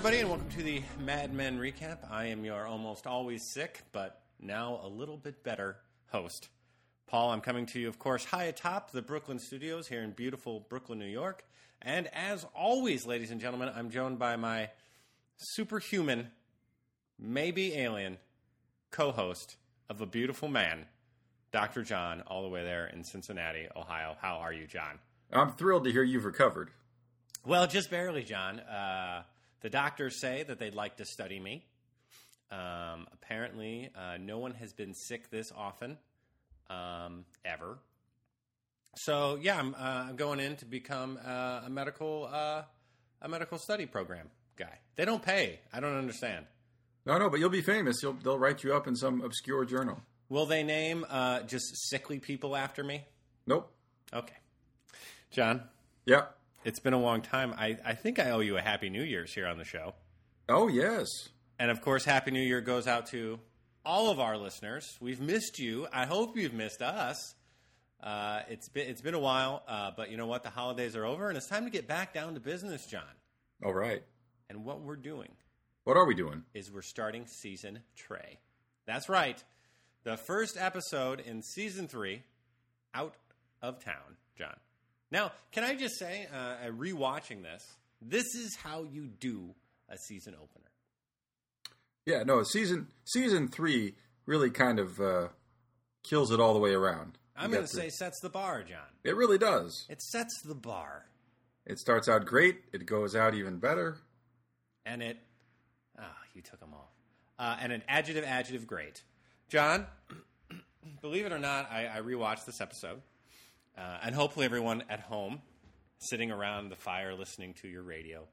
Everybody, and welcome to the Mad Men recap. I am your almost always sick, but now a little bit better host. Paul, I'm coming to you, of course, high atop the Brooklyn studios here in beautiful Brooklyn, New York. And as always, ladies and gentlemen, I'm joined by my superhuman, maybe alien, co host of a beautiful man, Dr. John, all the way there in Cincinnati, Ohio. How are you, John? I'm thrilled to hear you've recovered. Well, just barely, John. Uh, the doctors say that they'd like to study me. Um, apparently, uh, no one has been sick this often um, ever. So yeah, I'm, uh, I'm going in to become uh, a medical uh, a medical study program guy. They don't pay. I don't understand. No, no, but you'll be famous. You'll, they'll write you up in some obscure journal. Will they name uh, just sickly people after me? Nope. Okay, John. Yeah. It's been a long time. I, I think I owe you a Happy New Year's here on the show. Oh yes. And of course, Happy New Year goes out to all of our listeners. We've missed you. I hope you've missed us. Uh, it's been it's been a while, uh, but you know what? The holidays are over, and it's time to get back down to business, John. All right. And what we're doing What are we doing? is we're starting season Trey. That's right. The first episode in season three, out of town, John. Now, can I just say, uh, uh, rewatching this, this is how you do a season opener. Yeah. No. Season season three really kind of uh, kills it all the way around. I'm going to say sets the bar, John. it really does. It sets the bar, It starts out great. It goes out even better. and it. Ah, you took them all. Uh, and an adjective, adjective, great. John, believe it or not, I, I rewatched this episode, uh, and hopefully everyone at home, sitting around the fire listening to your radio,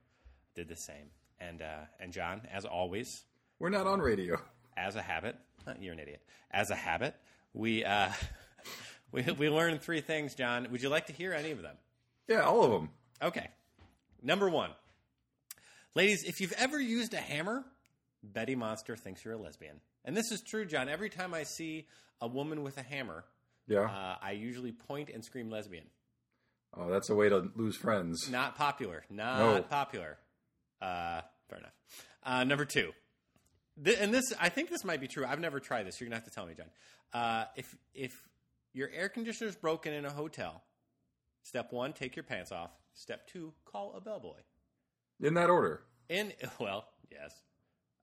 did the same. And uh, and John, as always, We're not on radio. as a habit, you're an idiot. As a habit, we uh, we we learned three things. John, would you like to hear any of them? Yeah, all of them. Okay. Number one. Ladies, if you've ever used a hammer, Betty Monster thinks you're a lesbian. And this is true, John. Every time I see a woman with a hammer, Yeah. uh, I usually point and scream lesbian. oh, that's a way to lose friends. Not popular. Not No. popular. Uh, fair enough. Uh, number two. Th- and this, I think this might be true. I've never tried this. You're going to have to tell me, John. Uh, if, if your air conditioner is broken in a hotel, step one, take your pants off. Step two, call a bellboy. In that order. In well, yes.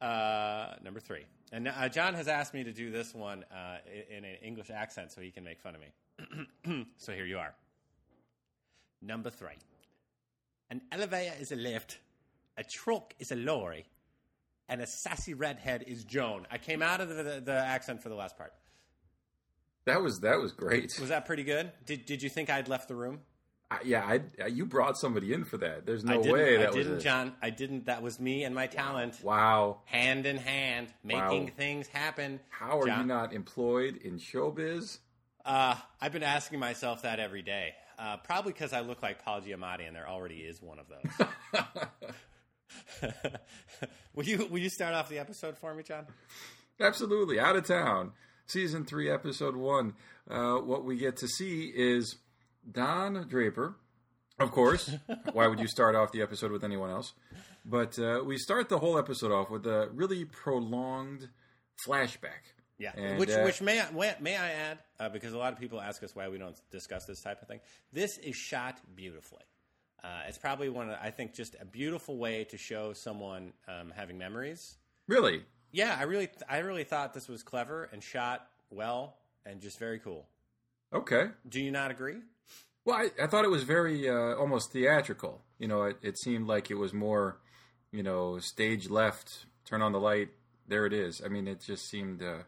Uh, number three, and uh, John has asked me to do this one uh, in, in an English accent so he can make fun of me. so here you are. Number three, an elevator is a lift, a truck is a lorry, and a sassy redhead is Joan. I came out of the, the, the accent for the last part. That was that was great. Was that pretty good? Did Did you think I'd left the room? I, yeah, I, you brought somebody in for that. There's no didn't. way that I didn't, John. I didn't. That was me and my talent. Wow. hand in hand, making Wow. things happen. How are John- you not employed in showbiz? Uh, I've been asking myself that every day. Uh, probably because I look like Paul Giamatti, and there already is one of those. will you Will you start off the episode for me, John? Absolutely. Out of town. Season three, episode one. Uh, what we get to see is Don Draper. Of course. Why would you start off the episode with anyone else? But uh, we start the whole episode off with a really prolonged flashback. Yeah. And, which uh, Which may I, may- I add? Uh, because a lot of people ask us why we don't discuss this type of thing. This is shot beautifully. Uh, it's probably one of I think just a beautiful way to show someone um, having memories. Really? Yeah, I really I really thought this was clever and shot well and just very cool. Okay. Do you not agree? Well, I, I thought it was very uh, almost theatrical. You know, it, it seemed like it was more, you know, stage left, turn on the light, there it is. I mean, it just seemed. Uh,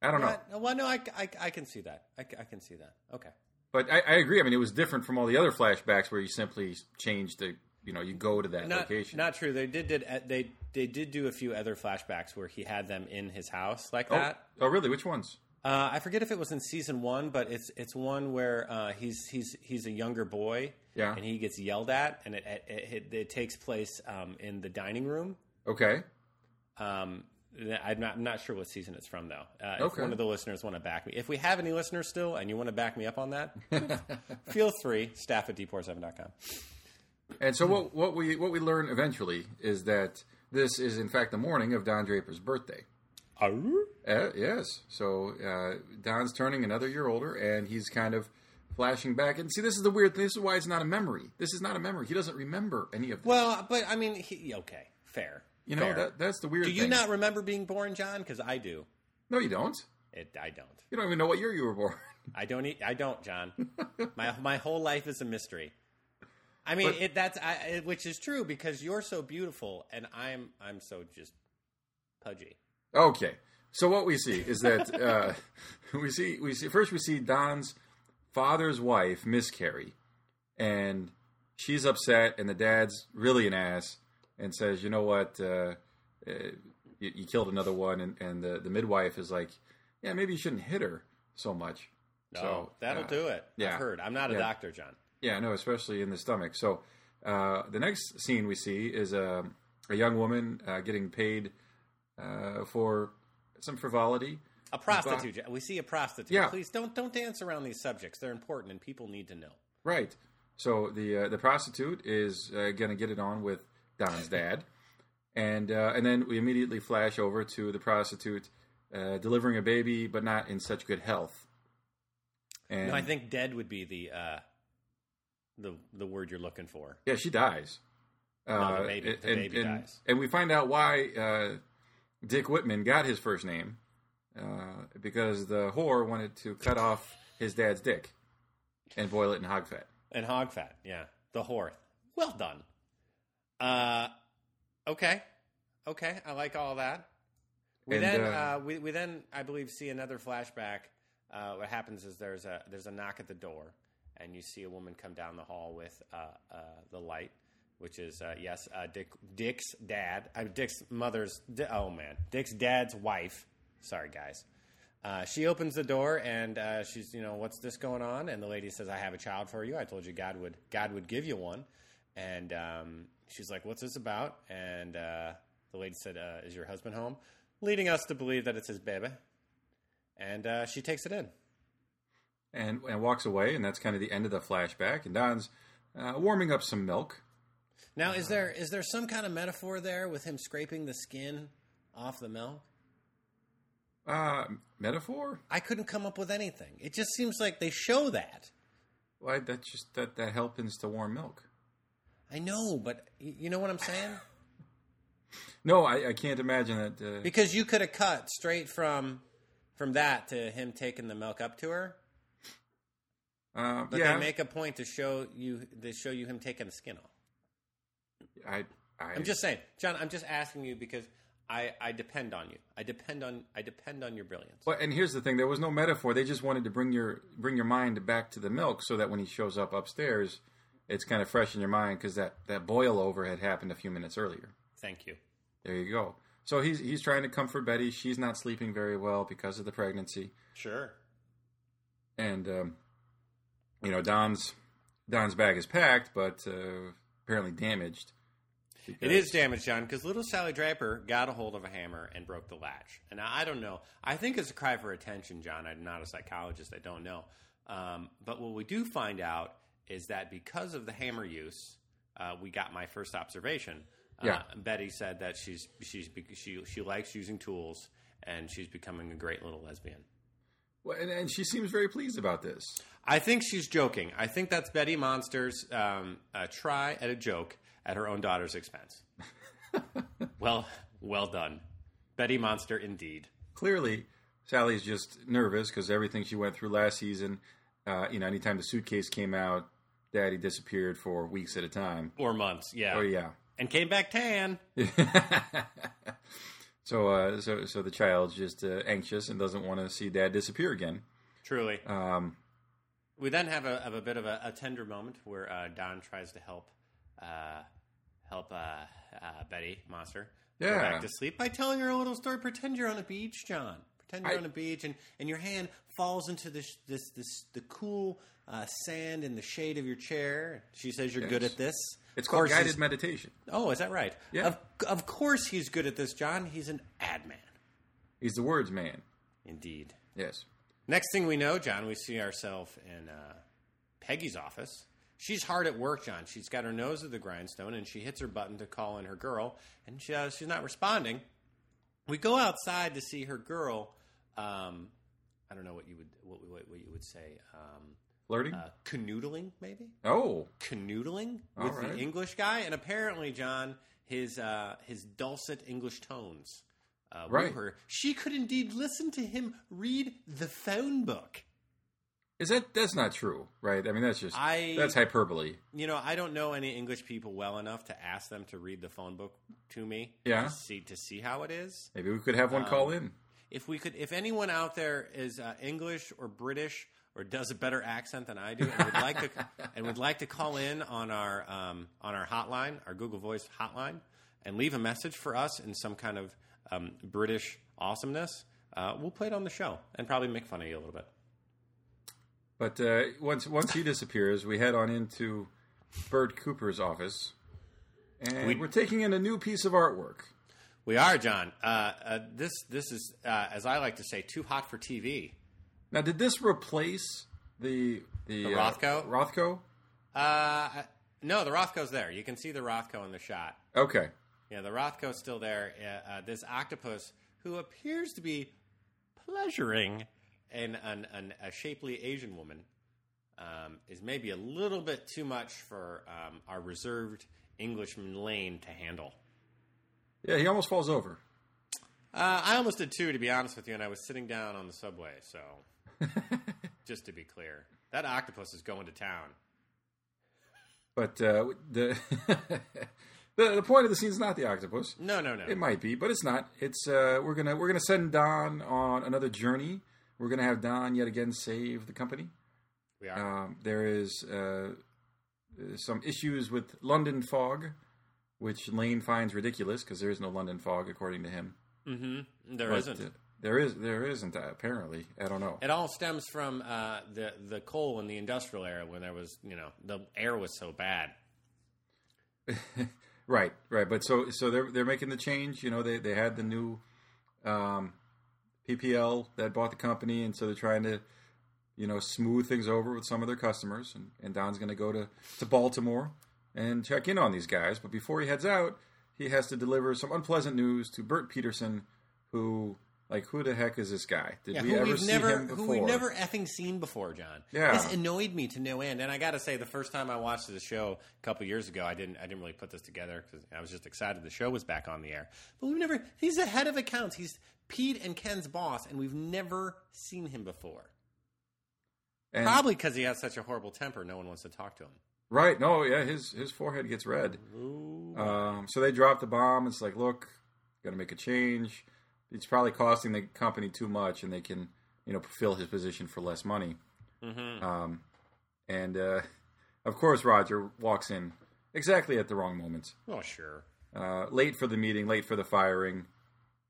I don't know. Well, well, no, I, I, I can see that. I, I can see that. Okay. But I, I agree. I mean, it was different from all the other flashbacks where you simply change the, you know, you go to that Not, location. not true. They did, did uh, they they did do a few other flashbacks where he had them in his house like oh, that. oh, really? Which ones? Uh, I forget if it was in season one, but it's it's one where uh, he's he's he's a younger boy, Yeah. and he gets yelled at, and it it, it, it takes place um, in the dining room. Okay. Um, I'm not, I'm not sure what season it's from though. Uh, If Okay. one of the listeners want to back me, if we have any listeners still, and you want to back me up on that, feel free. Staff at d7.com. And so what what we what we learn eventually is that this is in fact the morning of Don Draper's birthday. Arr? Uh, yes. So uh, Don's turning another year older, and he's kind of flashing back. And see, this is the weird thing. This is why it's not a memory. This is not a memory. He doesn't remember any of this. Well, but I mean, he, okay, fair. you know, fair. that, that's the weird do you thing. not remember being born, John? Because I do. No, you don't. It, I don't. You don't even know what year you were born. I don't. e- I don't, John. my my whole life is a mystery. I mean, But- it, that's I, it, which is true because you're so beautiful and I'm I'm so just pudgy. Okay. So what we see is that uh, we see we see first we see Don's father's wife miscarry, and she's upset, and the dad's really an ass, and says, "You know what? Uh, uh, you, you killed another one," and, and the the midwife is like, "Yeah, maybe you shouldn't hit her so much." No, so that'll uh, do it. yeah. I've heard. I'm not a Yeah. doctor, John. Yeah, no, especially in the stomach. So uh, the next scene we see is a, a young woman uh, getting paid uh, for some frivolity. A prostitute. John. We see a prostitute. Yeah. Please don't don't dance around these subjects. They're important and people need to know. Right. So the uh, the prostitute is uh, going to get it on with Don's dad, and uh, and then we immediately flash over to the prostitute uh, delivering a baby, but not in such good health. And No, I think dead would be the uh, the the word you're looking for. yeah, she dies. No, the baby- the and, baby and, dies. and we find out why uh, Dick Whitman got his first name uh, because the whore wanted to cut off his dad's dick and boil it in hog fat. And hog fat, yeah. The whore. Well done. Uh okay. Okay, I like all that. We And, then uh, uh, we, we then I believe see another flashback. Uh, what happens is there's a there's a knock at the door and you see a woman come down the hall with uh, uh, the light, which is uh, yes, uh, Dick Dick's dad, uh, Dick's mother's. Oh man, Dick's dad's wife. Sorry, guys. Uh, she opens the door and uh, she's, you know, what's this going on? And the lady says, "I have a child for you. I told you God would God would give you one." And um, she's like, "What's this about?" And uh, the lady said, "Is your husband home?" Leading us to believe that it's his baby. And she takes it in. and and walks away, and that's kind of the end of the flashback. And Don's warming up some milk. Now, is there is there some kind of metaphor there with him scraping the skin off the milk? Uh, metaphor? I couldn't come up with anything. It just seems like they show that. Why? That just that that happens to warm milk. I know, but you know what I'm saying? No, I, I can't imagine that. Uh, Because you could have cut straight from from that to him taking the milk up to her, uh, but yeah, they make a point to show you they show you him taking the skin off. I, I, I'm just saying, John. I'm just asking you because I, I depend on you. I depend on I depend on your brilliance. Well, and here's the thing: there was no metaphor. They just wanted to bring your bring your mind back to the milk, so that when he shows up upstairs, it's kind of fresh in your mind because that that boil over had happened a few minutes earlier. Thank you. There you go. So he's he's trying to comfort Betty. She's not sleeping very well because of the pregnancy, Sure. and um, you know Don's Don's bag is packed, but uh, apparently damaged. It because- is damaged, John, because little Sally Draper got a hold of a hammer and broke the latch. And I don't know. I think it's a cry for attention, John. I'm not a psychologist. I don't know. Um, but what we do find out is that because of the hammer use, uh, we got my first observation. Yeah. Uh, Betty said that she's she's she she likes using tools and she's becoming a great little lesbian. Well, and, and she seems very pleased about this. I think she's joking. I think that's Betty Monster's um, try at a joke at her own daughter's expense. well, well done, Betty Monster, indeed. Clearly, Sally's just nervous because everything she went through last season. Uh, you know, anytime the suitcase came out, Daddy disappeared for weeks at a time. Or months, yeah. Oh yeah. And came back tan. so, uh, so, so the child's just uh, anxious and doesn't want to see Dad disappear again. Truly. Um, We then have a, have a bit of a, a tender moment where uh, Don tries to help uh, help uh, uh, Betty Monster go back to sleep by telling her a little story. Pretend you're on a beach, John. Pretend you're I- on a beach, and, and your hand falls into this this this the cool uh, sand in the shade of your chair. She says you're good at this. It's called guided meditation. Oh, is that right? Yeah. Of, of course he's good at this, John. He's an ad man. He's the words man. Indeed. Yes. Next thing we know, John, we see ourselves in uh, Peggy's office, she's hard at work, John. She's got her nose to the grindstone, and she hits her button to call in her girl, and she, uh, she's not responding. We go outside to see her girl. Um, I don't know what you would what, what, what you would say. Um, Flirting? uh, canoodling, maybe oh, canoodling with right. the English guy, and apparently, John, his uh, his dulcet English tones uh, Right. her. She could indeed listen to him read the phone book. is that that's not true, right? I mean, that's just I- that's hyperbole. You know, I don't know any English people well enough to ask them to read the phone book to me. Yeah. to see to see how it is. Maybe we could have one call in. If we could, if anyone out there is uh, English or British or does a better accent than I do, and would like to and would like to call in on our um, on our hotline, our Google Voice hotline, and leave a message for us in some kind of um, British awesomeness, uh, we'll play it on the show and probably make fun of you a little bit. But uh, once once he disappears, we head on into Bert Cooper's office, and We- we, are taking in a new piece of artwork. We are, John. Uh, uh, this this is, uh, as I like to say, too hot for TV. Now, did this replace the the, The uh, Rothko? Rothko? Uh, no, the Rothko's there. You can see the Rothko in the shot. Okay. Yeah, the Rothko's still there. Uh, uh, this octopus, who appears to be pleasuring an, an, an, a shapely Asian woman, um, is maybe a little bit too much for um, our reserved Englishman Lane to handle. Yeah, he almost falls over. Uh, I almost did too, to be honest with you, and I was sitting down on the subway. So, just to be clear, that octopus is going to town. But uh, the, the the point of the scene is not the octopus. No, no, no. It might be, but it's not. It's uh, we're gonna we're gonna send Don on another journey. We're gonna have Don yet again save the company. we are. Um, there is uh, some issues with London fog, which Lane finds ridiculous because there is no London fog according to him. mm-hmm. There not there is there isn't uh, apparently. I don't know. It all stems from uh, the the coal in the industrial era when there was, you know, the air was so bad. Right, right. But so so they're they're making the change. You know, they they had the new um, PPL that bought the company, and so they're trying to you know smooth things over with some of their customers. And, and Don's going to go to to Baltimore and check in on these guys. But before he heads out, he has to deliver some unpleasant news to Bert Peterson, who like who the heck is this guy? Did Yeah, we ever we've see never him before? who we've never effing seen before, John. Yeah. this annoyed me to no end. And I got to say, the first time I watched the show a couple years ago, I didn't I didn't really put this together because I was just excited the show was back on the air. But we've never. He's the head of accounts. He's Pete and Ken's boss, and we've never seen him before. And- Probably because he has such a horrible temper, no one wants to talk to him. right? No, yeah, his his forehead gets red. Um, so they drop the bomb. It's like, look, got to make a change. It's probably costing the company too much, and they can, you know, fulfill his position for less money. Mm-hmm. Um, and uh, of course, Roger walks in exactly at the wrong moment. Oh, sure. Uh, late for the meeting, late for the firing.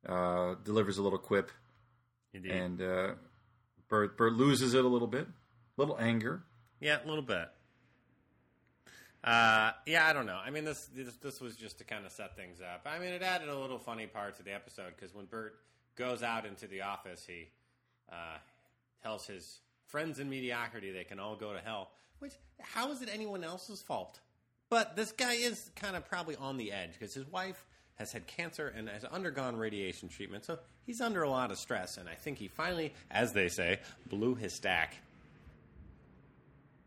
Uh, delivers a little quip, Indeed. and uh, Bert Bert loses it a little bit, a little anger. Yeah, a little bit. Uh, yeah, I don't know. I mean, this, this this was just to kind of set things up. I mean, it added a little funny part to the episode because when Bert goes out into the office, he uh, tells his friends in mediocrity they can all go to hell. Which, how is it anyone else's fault? But this guy is kind of probably on the edge because his wife has had cancer and has undergone radiation treatment, so he's under a lot of stress. And I think he finally, as they say, blew his stack.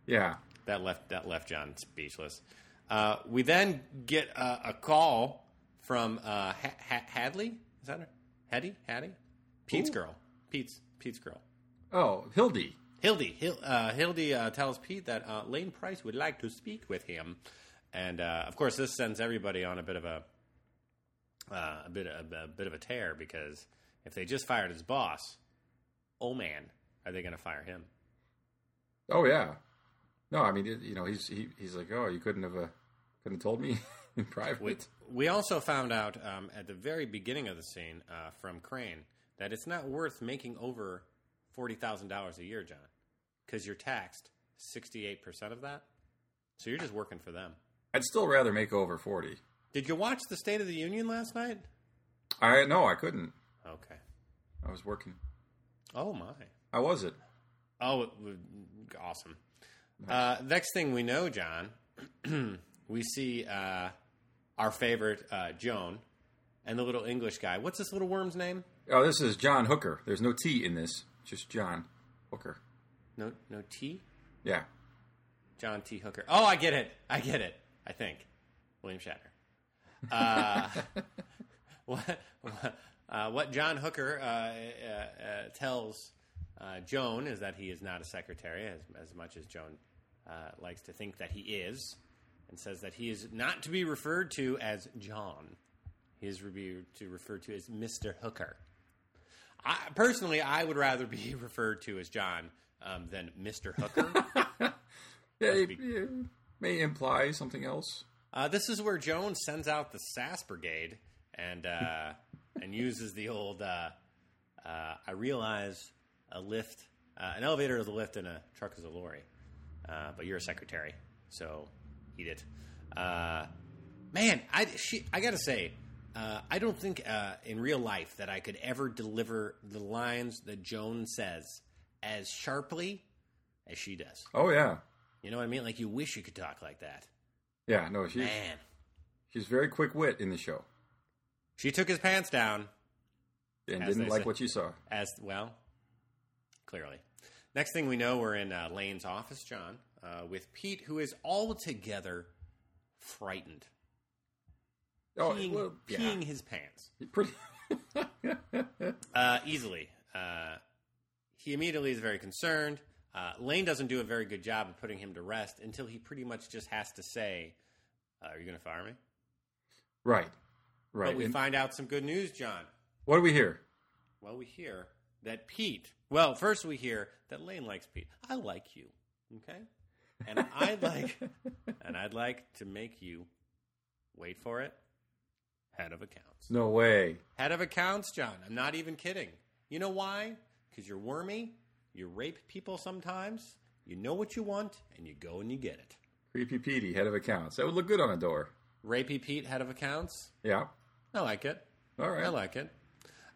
Yeah, That left that left John speechless. Uh, we then get a, a call from uh, ha- ha- Hadley. Is that her? Hattie? Hattie? Pete's Who? girl. Pete's Pete's girl. Oh, Hildy. Hildy. Hil- uh, Hildy uh, tells Pete that uh, Lane Price would like to speak with him, and uh, of course, this sends everybody on a bit of a uh, a bit of, a bit of a tear because if they just fired his boss, oh man, are they going to fire him? Oh yeah. No, I mean, you know, he's he, he's like, oh, you couldn't have uh, couldn't have told me in private. We, we also found out um, at the very beginning of the scene uh, from Crane that it's not worth making over forty thousand dollars a year, John, because you're taxed sixty eight percent of that. So you're just working for them. I'd still rather make over forty. Did you watch the State of the Union last night? I no, I couldn't. Okay. I was working. Oh my. How was it? Oh, it was awesome. Uh, next thing we know, John, we see uh, our favorite uh, Joan and the little English guy. What's this little worm's name? Oh, this is John Hooker. There's no T in this. Just John Hooker. No, no T. Yeah. John T. Hooker. Oh, I get it. I get it. I think William Shatner. Uh, what, what, uh, what John Hooker uh, uh, uh, tells uh, Joan is that he is not a secretary, as, as much as Joan uh, likes to think that he is, and says that he is not to be referred to as John. He is re- to referred to as Mister Hooker. I, personally, I would rather be referred to as John um, than Mister Hooker. Yeah, it, it may imply something else. Uh, this is where Jones sends out the SAS Brigade and uh, and uses the old. Uh, uh, I realize a lift, uh, an elevator is a lift, and a truck is a lorry. Uh, but you're a secretary, so eat it. Uh, man, I she, I gotta say, uh, I don't think uh, in real life that I could ever deliver the lines that Joan says as sharply as she does. Oh yeah, You know what I mean? Like you wish you could talk like that. yeah. No, she's Man, she's very quick wit in the show, she took his pants down. and didn't like what she saw. As well, clearly. Next thing we know, we're in uh, Lane's office, John, uh, with Pete, who is altogether frightened, Oh, peeing, well, yeah. peeing his pants Pretty. uh, easily. Uh, he immediately is very concerned. Uh, Lane doesn't do a very good job of putting him to rest until he pretty much just has to say, uh, "Are you going to fire me?" right. Right. But we And find out some good news, John. what do we hear? Well, we hear that Pete. Well, first we hear that Lane likes Pete. I like you, okay, and I'd like, and I'd like to make you wait for it. Head of accounts. No way. Head of accounts, John. I'm not even kidding. You know why? Because you're wormy. You rape people sometimes. You know what you want, and you go and you get it. Creepy Petey, head of accounts. That would look good on a door. Rapey Pete, head of accounts. Yeah. I like it. All right. I like it.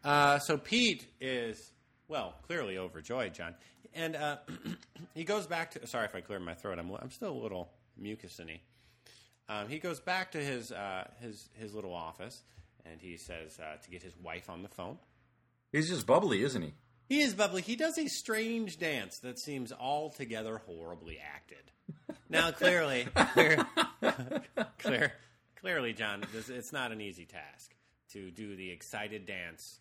Uh, so Pete is well clearly overjoyed, John, and uh, he goes back to. Sorry if I cleared my throat. I'm I'm still a little mucusy. Um, he goes back to his uh, his his little office, and he says uh, to get his wife on the phone. He's just bubbly, isn't he? He is bubbly. He does a strange dance that seems altogether horribly acted. Now, clearly, clear, clear, clearly, John, this, it's not an easy task to do the excited dance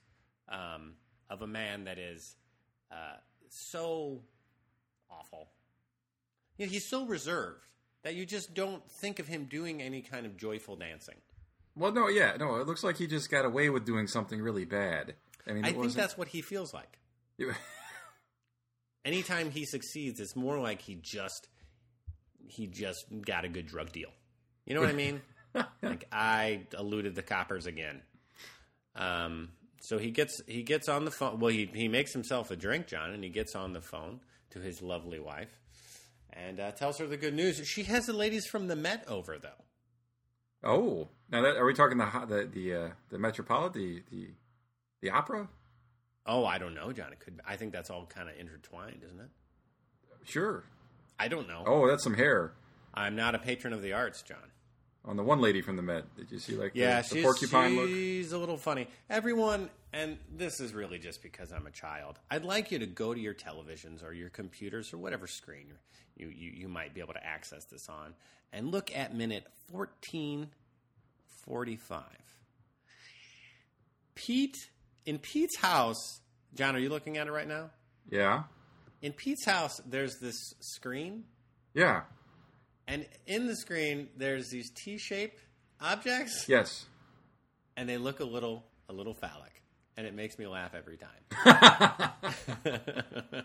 um, of a man that is uh, so awful. You know, he's so reserved that you just don't think of him doing any kind of joyful dancing. Well, no, yeah, no. It looks like he just got away with doing something really bad. I mean, I think wasn't- that's what he feels like. anytime he succeeds, it's more like he just he just got a good drug deal. You know what I mean? like I eluded the coppers again. Um, so he gets he gets on the phone. Well, he he makes himself a drink, John, and he gets on the phone to his lovely wife and uh, tells her the good news. She has the ladies from the Met over though. oh, now that are we talking the the the uh, the Metropolitan the the the opera? Oh, I don't know, John. It could. I think that's all kind of intertwined, isn't it? Sure. I don't know. Oh, that's some hair I'm not a patron of the arts, John. On the one lady from the Met. Did you see like Yeah, the, the porcupine look? she's a little funny. Everyone, and this is really just because I'm a child. I'd like you to go to your televisions or your computers or whatever screen you you, you might be able to access this on, and look at minute fourteen forty five. Pete in Pete's house. John, are you looking at it right now? Yeah, In Pete's house, there's this screen, yeah, and in the screen, there's these T-shaped objects. yes. and they look a little a little phallic, and it makes me laugh every time.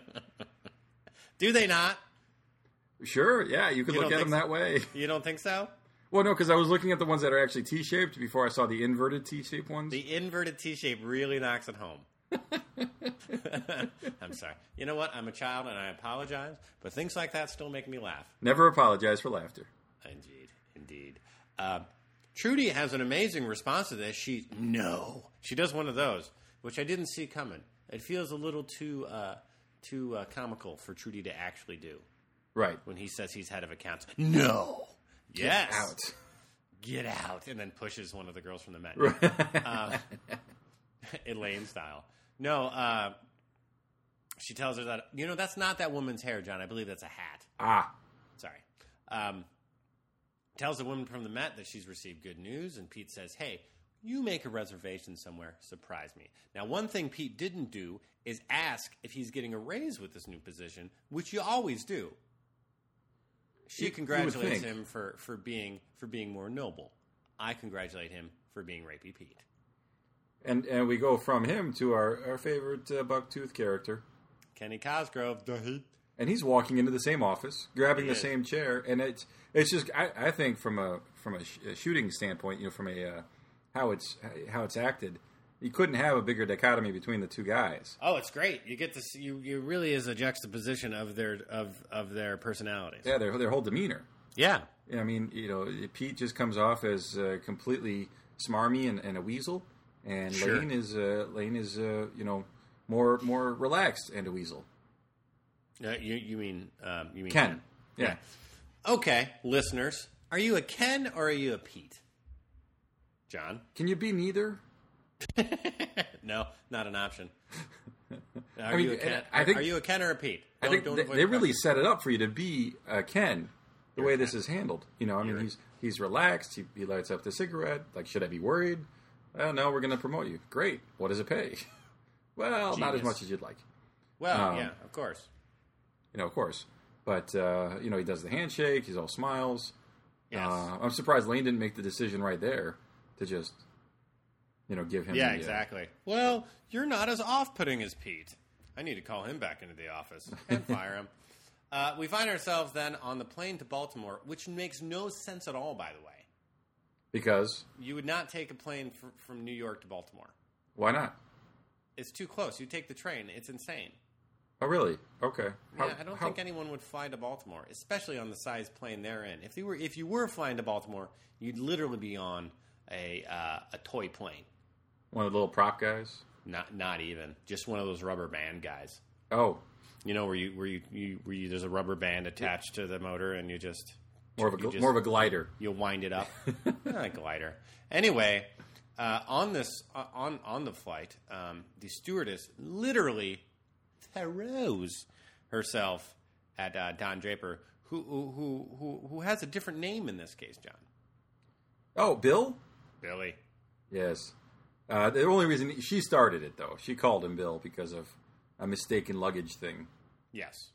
Do they not? Sure, yeah. You could You look at them think that way. You don't think so? Well, no, because I was looking at the ones that are actually T-shaped before I saw the inverted T-shaped ones. The inverted T shape really knocks it home. I'm sorry. You know what? I'm a child and I apologize, but things like that still make me laugh. Never apologize for laughter. Indeed, indeed. Uh, Trudy has an amazing response to this. She no, she does one of those, which I didn't see coming. It feels a little too uh, too uh, comical for Trudy to actually do. Right. when he says he's head of accounts. No. yes. Get out. Get out. And then pushes one of the girls from the Met. Uh, Elaine style. No, uh, she tells her that, you know, that's not that woman's hair, John. I believe that's a hat. ah. Sorry. Um, tells the woman from the Met that she's received good news, and Pete says, hey, you make a reservation somewhere, surprise me. Now, one thing Pete didn't do is ask if he's getting a raise with this new position, which you always do. She You- you congratulates think. him for, for being for being more noble. I congratulate him for being rapey Pete. And and we go from him to our, our favorite uh, Bucktooth character. Kenny Cosgrove, the heat. and he's walking into the same office, grabbing He the is. same chair, and it's it's just I, I think from a from a, sh- a shooting standpoint, you know, from a uh, how it's how it's acted, you couldn't have a bigger dichotomy between the two guys. Oh, it's great. You get to see you. You really is a juxtaposition of their of of their personalities. Yeah, their their whole demeanor. Yeah. I mean, you know, Pete just comes off as uh, completely smarmy and, and a weasel, and Sure. Lane is uh, Lane is uh, you know more more relaxed and a weasel. Uh, you you mean um, you mean Ken, yeah. Okay, listeners, are you a Ken or are you a Pete? John? Can you be neither? no, not an option. Are I mean, you a Ken? I think- are you a Ken or a Pete? I Don't- think don't they, they the really set it up for you to be uh, Ken. The way this is handled, you know, I mean, You're- he's he's relaxed. He, he lights up the cigarette. Like, should I be worried? Well, no, we're going to promote you. Great. What does it pay? well, not as much as you'd like. Well, um, yeah, of course. You know, of course. But uh, you know, he does the handshake. He's all smiles. Yes. Uh, I'm surprised Lane didn't make the decision right there to just, you know, give him. yeah, the, uh, exactly. Well, you're not as off-putting as Pete. I need to call him back into the office and fire him. Uh, we find ourselves then on the plane to Baltimore, which makes no sense at all, by the way. Because You would not take a plane fr- from New York to Baltimore. why not? It's too close. You take the train. It's insane. Oh, really? Okay. How- yeah, I don't how- think anyone would fly to Baltimore, especially on the size plane they're in. If you were, if you were flying to Baltimore, you'd literally be on a uh, a toy plane. one of the little prop guys. Not not even just one of those rubber band guys. Oh, You know where you where you, you where you there's a rubber band attached to the motor and you just more of a gl- just- more of a glider. You'll wind it up. Not a glider. Anyway, uh, on this uh, on on the flight, um, the stewardess literally throws herself at uh, Don Draper, who, who who who has a different name in this case, John. Oh, Bill. Billy. Yes. Uh, the only reason she started it though, she called him Bill because of a mistaken luggage thing. Yes.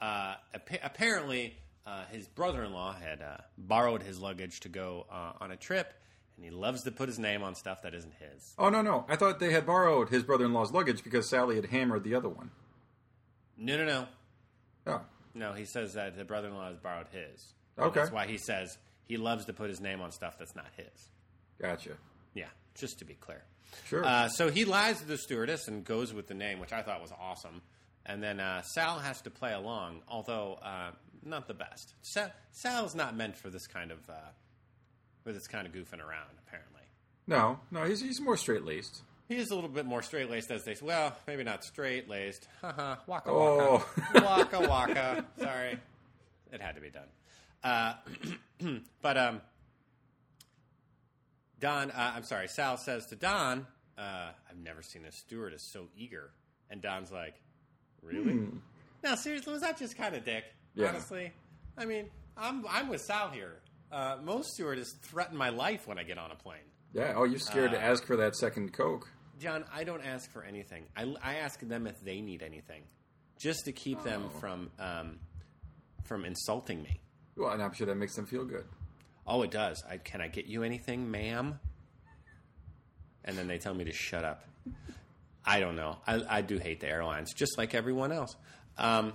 Uh, appa- apparently, uh, his brother-in-law had uh, borrowed his luggage to go uh, on a trip, and he loves to put his name on stuff that isn't his. Oh no, no, I thought they had borrowed his brother-in-law's luggage because Sally had hammered the other one. No, no, no. Oh, No, he says that the brother-in-law has borrowed his. Okay. That's why he says he loves to put his name on stuff that's not his. gotcha. Yeah, just to be clear. Sure. Uh, so he lies to the stewardess and goes with the name, which I thought was awesome. And then uh, Sal has to play along, although uh, not the best. Sal, Sal's not meant for this kind of uh, for this kind of goofing around. Apparently, no, no, he's he's more straight-laced. he is a little bit more straight laced, as they say. Well, maybe not straight laced. Haha, waka Oh. waka, waka waka. Sorry, it had to be done. Uh, but um, Don, uh, I'm sorry, Sal says to Don, uh, "I've never seen a stewardess so eager." And Don's like, "Really? Now, seriously, was that just kind of dick? Yeah. Honestly, I mean, I'm I'm with Sal here. Uh, most stewardess threaten my life when I get on a plane." Yeah. Oh, you're scared to Uh, ask for that second Coke. John, I don't ask for anything. I, I ask them if they need anything, just to keep them Oh. from um, from insulting me. Well, and I'm sure that makes them feel good. Oh, it does. I, can I get you anything, ma'am? And then they tell me to shut up. I don't know. I, I do hate the airlines, just like everyone else. Um,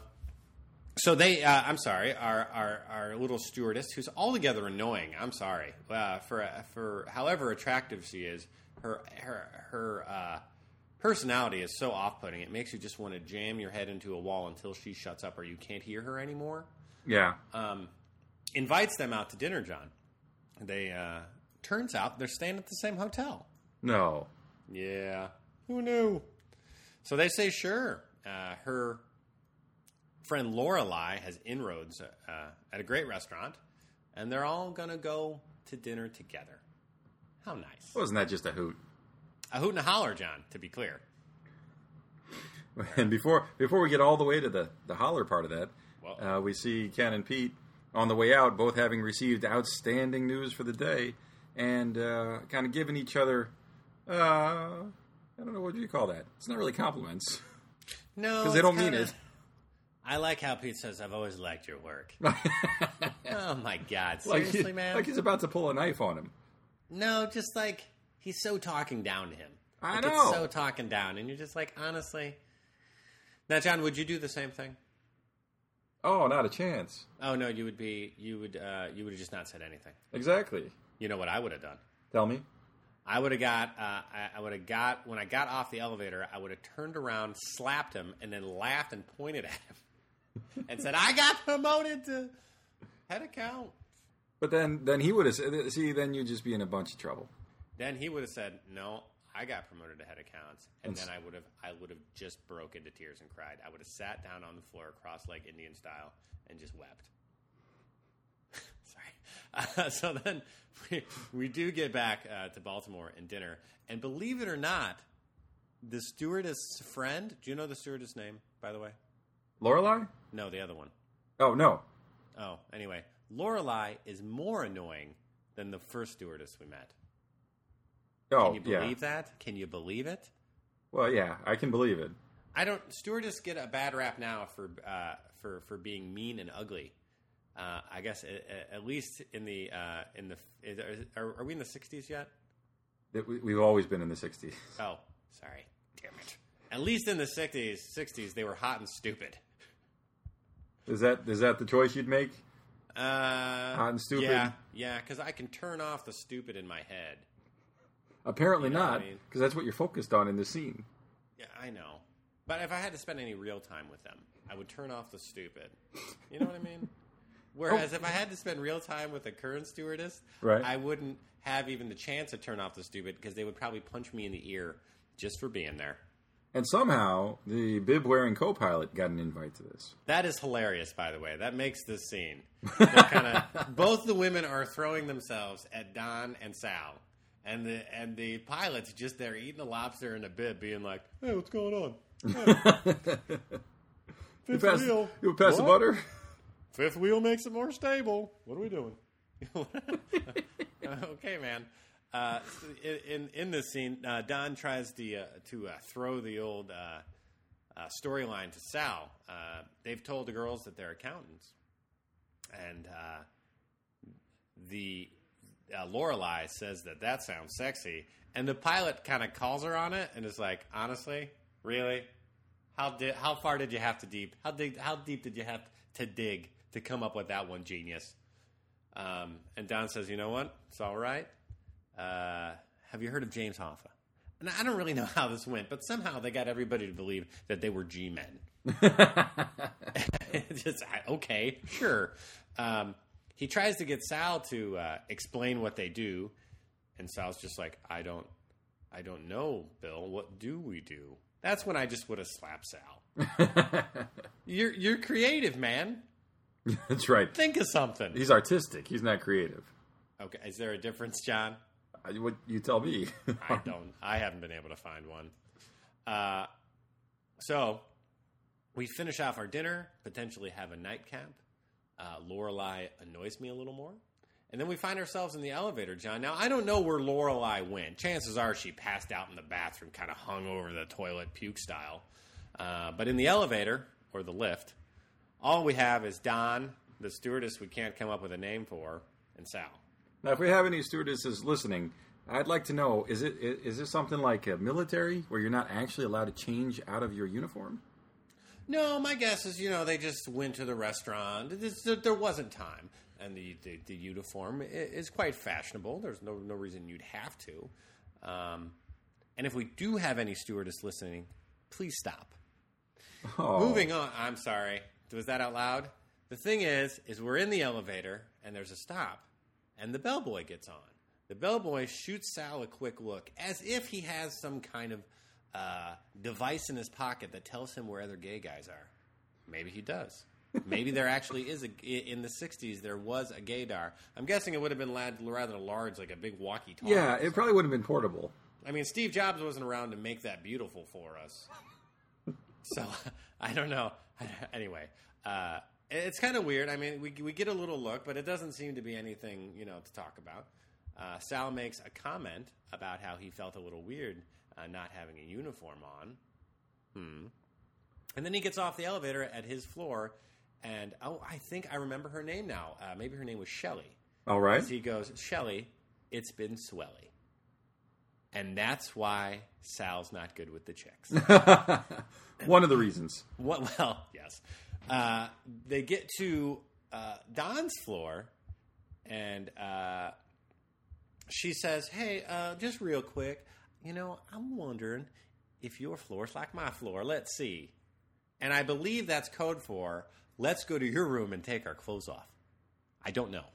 so they, uh, I'm sorry, our, our our little stewardess, who's altogether annoying. I'm sorry uh, for for however attractive she is. Her her her uh, personality is so off-putting. It makes you just want to jam your head into a wall until she shuts up or you can't hear her anymore Yeah. um, invites them out to dinner, John. They uh, turns out they're staying at the same hotel. No. Yeah, who knew? So they say sure. Uh, her friend Lorelai has inroads uh, at a great restaurant, and they're all going to go to dinner together. How nice. Wasn't that just a hoot? A hoot and a holler, John, to be clear. And before before we get all the way to the, the holler part of that, uh, we see Ken and Pete on the way out, both having received outstanding news for the day, and uh, kind of giving each other, uh, I don't know what do you call that. It's not really compliments. No, because they don't mean kinda- it. I like how Pete says, "I've always liked your work." oh my God, like, seriously, he- man? like he's about to pull a knife on him. no, just like he's so talking down to him. I like, know. So talking down, and you're just like, honestly. Now, John, would you do the same thing? Oh, not a chance. Oh no, you would be. You would. Uh, you would have just not said anything. Exactly. You know what I would have done? Tell me. I would have got. Uh, I, I would have got when I got off the elevator. I would have turned around, slapped him, and then laughed and pointed at him, and said, "I got promoted to head account." But then, then he would have said, see, then you'd just be in a bunch of trouble. Then he would have said, "No, I got promoted to head accounts," and then I would have, I would have just broke into tears and cried. I would have sat down on the floor, cross-legged Indian style, and just wept. Sorry. Uh, so then we, we do get back uh, to Baltimore and dinner, and believe it or not, the stewardess friend. Do you know the stewardess name, by the way? Lorelai? No, the other one. Oh no. Oh, anyway, Lorelai is more annoying than the first stewardess we met. Oh Can you yeah. believe that? Can you believe it? Well, yeah, I can believe it. I don't. Stewardess get a bad rap now for uh, for for being mean and ugly. Uh, I guess at, at least in the uh, in the is, are, are we in the '60s yet? We, we've always been in the '60s. Oh, sorry, damn it. At least in the '60s, '60s they were hot and stupid. Is that is that the choice you'd make? Uh, Hot and stupid? Yeah, yeah, because I can turn off the stupid in my head. Apparently You know what not, I mean? because that's what you're focused on in the scene. Yeah, I know. But if I had to spend any real time with them, I would turn off the stupid. You know what I mean? Whereas if I had to spend real time with a current stewardess, Right. I wouldn't have even the chance to turn off the stupid because they would probably punch me in the ear just for being there. And somehow the bib wearing co-pilot got an invite to this. That is hilarious, by the way. That makes this scene. kind of both the women are throwing themselves at Don and Sal, and the and the pilot's just there eating a lobster in a bib, being like, "Hey, what's going on? You Fifth pass, wheel. you pass the butter? Fifth wheel makes it more stable. What are we doing? okay, man. Uh, in, in this scene, uh, Don tries to uh, to uh, throw the old uh, storyline to Sal. They've told the girls that they're accountants, and the Lorelai says that that sounds sexy, and the pilot kind of calls her on it and is like, "Honestly, really? How did how far did you have to deep? How dig how deep did you have to dig to come up with that one genius?" Um, and Don says, "You know what? It's all right. Uh, have you heard of James Hoffa?" And I don't really know how this went, but somehow they got everybody to believe that they were G men. Just okay, sure. Um, he tries to get Sal to uh, explain what they do, and Sal's just like, "I don't, I don't know, Bill. What do we do?" That's when I just would have slapped Sal. You're you're creative, man. That's right. Think of something. He's artistic. He's not creative. Okay, is there a difference, John? Uh, What you tell me? I don't. I haven't been able to find one. Uh, so we finish off our dinner, potentially have a nightcap. Uh, Lorelai annoys me a little more, and then we find ourselves in the elevator, John. Now I don't know where Lorelai went. Chances are she passed out in the bathroom, kind of hung over the toilet, puke style. Uh, but in the elevator or the lift, all we have is Don, the stewardess we can't come up with a name for, and Sal. Now, if we have any stewardesses listening, I'd like to know: is it is this something like a military where you're not actually allowed to change out of your uniform? No, my guess is you know they just went to the restaurant. There wasn't time, and the, the, the uniform is quite fashionable. There's no no reason you'd have to. Um, and if we do have any stewardess listening, please stop. Oh, Moving on. I'm sorry. Was that out loud? The thing is, is we're in the elevator and there's a stop, and the bellboy gets on. The bellboy shoots Sal a quick look, as if he has some kind of uh, device in his pocket that tells him where other gay guys are. maybe he does. Maybe there actually is a in the '60s there was a gaydar. I'm guessing it would have been rather large, like a big walkie-talkie. Yeah, it probably would have been portable. I mean, Steve Jobs wasn't around to make that beautiful for us. so I don't know. Anyway, uh, it's kind of weird. I mean, we we get a little look, but it doesn't seem to be anything you know to talk about. Uh, Sal makes a comment about how he felt a little weird uh, not having a uniform on. Hmm. And then he gets off the elevator at his floor, and oh, I think I remember her name now. Uh, maybe her name was Shelly. All right. As he goes, Shelly, it's been swelly. And that's why Sal's not good with the chicks. One of the reasons. what, well, yes. Uh, they get to uh, Don's floor, and uh, she says, Hey, uh, just real quick, you know, I'm wondering if your floor's like my floor. Let's see. And I believe that's code for let's go to your room and take our clothes off. I don't know.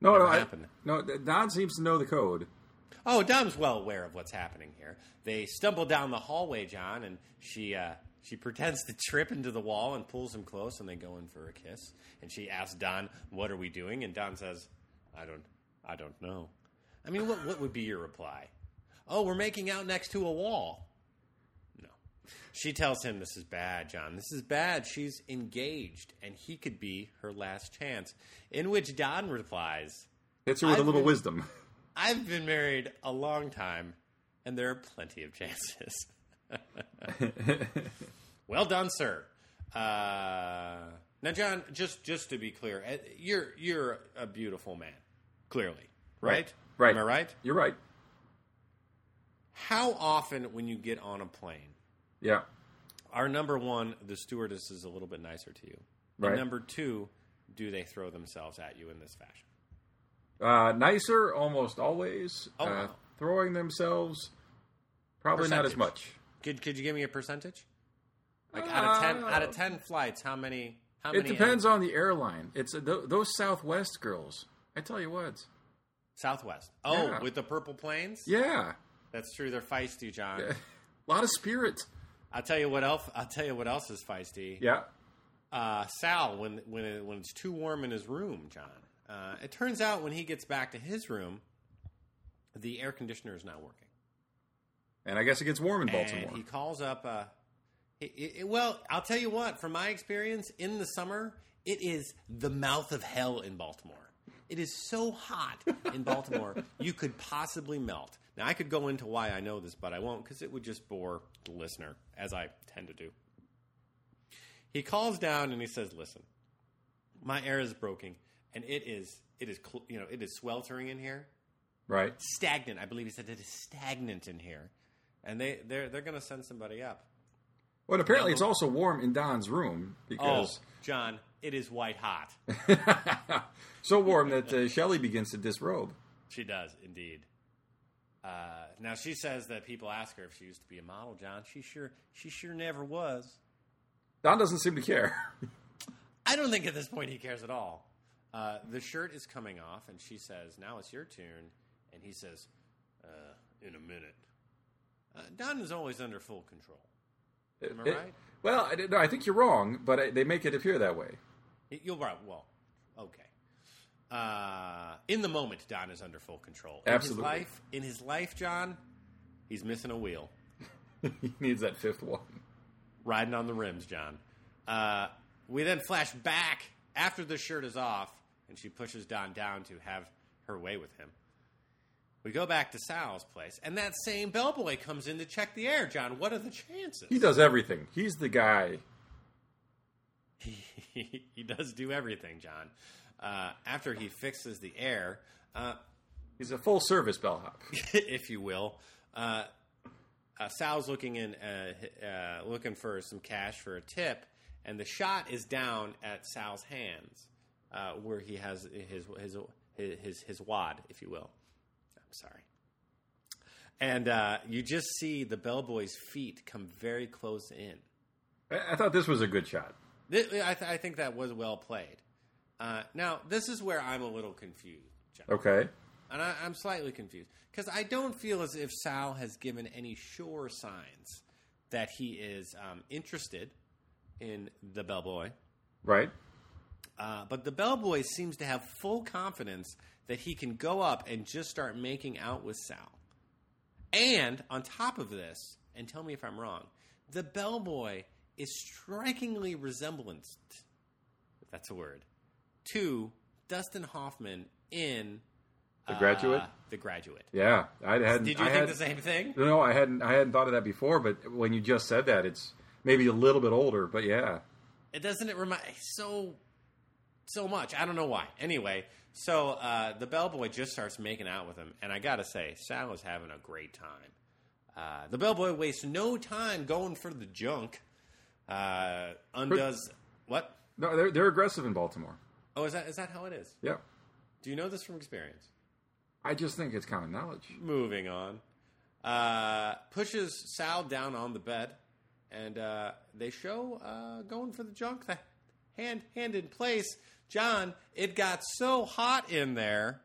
No, Never no, I, happened. no. Don seems to know the code. Oh, Don's well aware of what's happening here. They stumble down the hallway, John, and she uh, she pretends to trip into the wall and pulls him close, and they go in for a kiss. And she asks Don, "What are we doing?" And Don says, "I don't, I don't know." I mean, what what would be your reply? Oh, we're making out next to a wall. No. She tells him this is bad, John. This is bad. She's engaged, and he could be her last chance. In which Don replies, Hits her with a little been- wisdom. I've been married a long time, and there are plenty of chances. well done, sir. Uh, now, John, just just to be clear, uh, you're you're a beautiful man, clearly, right? Right. Am I right? You're right. How often, when you get on a plane, Yeah. are number one the stewardess is a little bit nicer to you, and number two, do they throw themselves at you in this fashion? Uh, nicer almost always. Oh, uh, wow. Throwing themselves, probably not as much. Could could you give me a percentage? Like out of ten, Uh, out of ten flights, how many? How It many? depends on the airline. It's uh, th- those Southwest girls. I tell you what. Southwest. Oh, Yeah. with the purple planes. Yeah. That's true. They're feisty, John. A lot of spirit. I'll tell you what else. I'll tell you what else is feisty. Yeah. Uh, Sal, when when it, when it's too warm in his room, John. Uh, it turns out when he gets back to his room, the air conditioner is not working, And I guess it gets warm in Baltimore. and he calls up. Uh, it, it- well, I'll tell you what. From my experience, in the summer, it is the mouth of hell in Baltimore. It is so hot in Baltimore, you could possibly melt. Now, I could go into why I know this, but I won't because it would just bore the listener, as I tend to do. He calls down and he says, "Listen, my air is broken, and it is it is cl- you know it is sweltering in here, right. stagnant. I believe he said it is stagnant in here, and they they're they're going to send somebody up. Well, and apparently it's also warm in Don's room Oh, because John, it is white hot. so warm that uh, Shelley begins to disrobe. She does indeed. Uh, now she says that people ask her if she used to be a model. John, she sure she sure never was. Don doesn't seem to care. I don't think at this point he cares at all. Uh, the shirt is coming off, and she says, "Now it's your turn." And he says, uh, "In a minute." Uh, Don is always under full control. Am I It- right? well, I, no, I think you're wrong, but I, they make it appear that way. You're right. Well, okay. Uh, in the moment, Don is under full control. In Absolutely. His life, in his life, John, he's missing a wheel. he needs that fifth one. riding on the rims, John. Uh, we then flash back after the shirt is off, and she pushes Don down to have her way with him. We go back to Sal's place, and that same bellboy comes in to check the air. John, what are the chances? He does everything. He's the guy. he, he does do everything, John. Uh, after he fixes the air, uh, He's a full service bellhop. if you will. Uh, uh, Sal's looking in, uh, uh, looking for some cash for a tip, and the shot is down at Sal's hands, uh, where he has his his his his wad, if you will. Sorry. And uh, you just see the bellboy's feet come very close in. I, I thought this was a good shot. Th- I, th- I think that was well played. Uh, now, this is where I'm a little confused, John. Okay. And I, I'm slightly confused because I don't feel as if Sal has given any sure signs that he is um, interested in the bellboy. Right. Uh, but the bellboy seems to have full confidence that he can go up and just start making out with Sal. And on top of this, and tell me if I'm wrong, the bellboy is strikingly resemblant, if that's a word, to Dustin Hoffman in The Graduate? uh, The Graduate. Yeah, I hadn't. Did you I think had, the same thing? No, I hadn't. I hadn't thought of that before. But when you just said that, it's maybe a little bit older. But yeah, It doesn't it remind so so much. I don't know why. Anyway, so uh, the bellboy just starts making out with him, and I gotta say, Sal is having a great time. Uh, the bellboy wastes no time going for the junk. Uh, undoes what? no, they're they're aggressive in Baltimore. Oh, is that is that how it is? Yeah, Do you know this from experience? I just think it's common knowledge. Moving on. Uh, pushes Sal down on the bed, and uh, they show uh, going for the junk. The hand hand in place. John, it got so hot in there,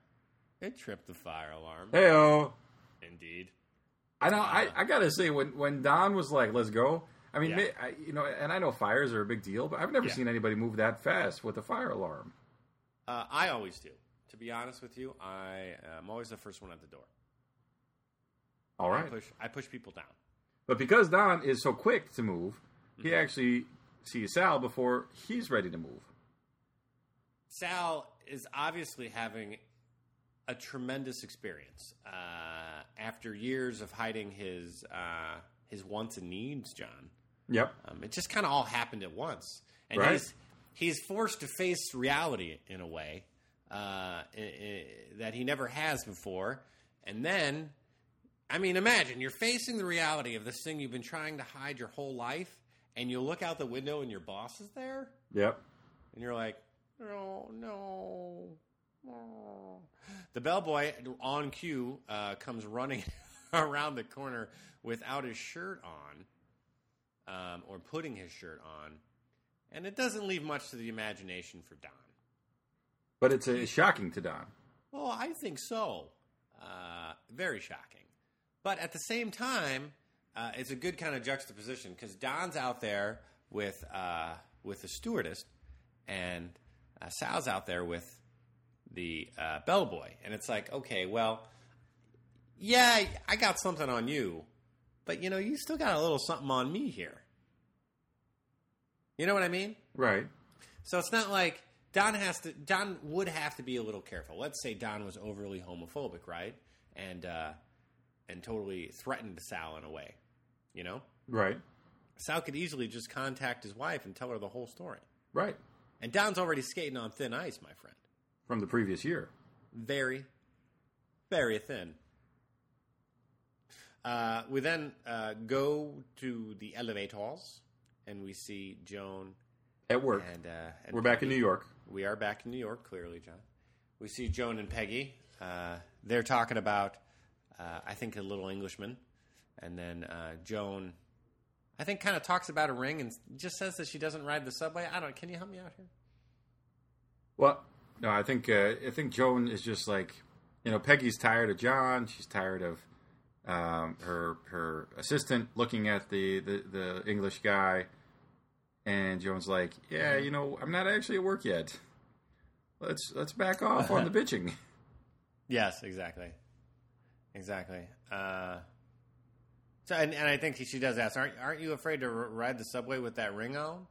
it tripped the fire alarm. Heyo. Indeed. I know. I, I gotta say, when when Don was like, "Let's go," I mean, Yeah. I, you know, and I know fires are a big deal, but I've never Yeah. seen anybody move that fast with a fire alarm. Uh, I always do. To be honest with you, I am always the first one at the door. All right. I push I push people down. but because Don is so quick to move, he Mm-hmm. actually sees Sal before he's ready to move. Sal is obviously having a tremendous experience uh, after years of hiding his uh, his wants and needs. John, Yep. um, it just kind of all happened at once, and Right. he's he's forced to face reality in a way uh, that he never has before. And then, I mean, imagine you're facing the reality of this thing you've been trying to hide your whole life, and you look out the window and your boss is there. Yep. And you're like, no, no, no. The bellboy on cue uh, comes running around the corner without his shirt on, um, or putting his shirt on, and it doesn't leave much to the imagination for Don. But it's, uh, shocking to Don. Oh, I think so. Uh, very shocking. But at the same time, uh, it's a good kind of juxtaposition because Don's out there with uh, with the stewardess, and uh, Sal's out there with the uh, bellboy, and it's like, okay, well, yeah, I got something on you, but you know, you still got a little something on me here. You know what I mean? Right. So it's not like Don has to. Don would have to be a little careful. Let's say Don was overly homophobic, right? And uh, and totally threatened Sal in a way. You know, Right. Sal could easily just contact his wife and tell her the whole story. Right. And Don's already skating on thin ice, my friend. From the previous year. Very, very thin. Uh, we then uh, go to the elevators, and we see Joan At work. and, uh, and We're back in New York. We are back in New York, clearly, John. We see Joan and Peggy. Uh, they're talking about, uh, I think, a little Englishman. And then uh, Joan, I think, kind of talks about a ring and just says that she doesn't ride the subway. I don't. Can you help me out here? Well, no, I think uh, I think Joan is just like, you know, Peggy's tired of John. She's tired of um, her her assistant looking at the, the the English guy, and Joan's like, yeah, you know, I'm not actually at work yet. Let's let's back off on the bitching. Yes, exactly, exactly. Uh, so, and, and I think she does ask, "Aren't aren't you afraid to r- ride the subway with that ring on?"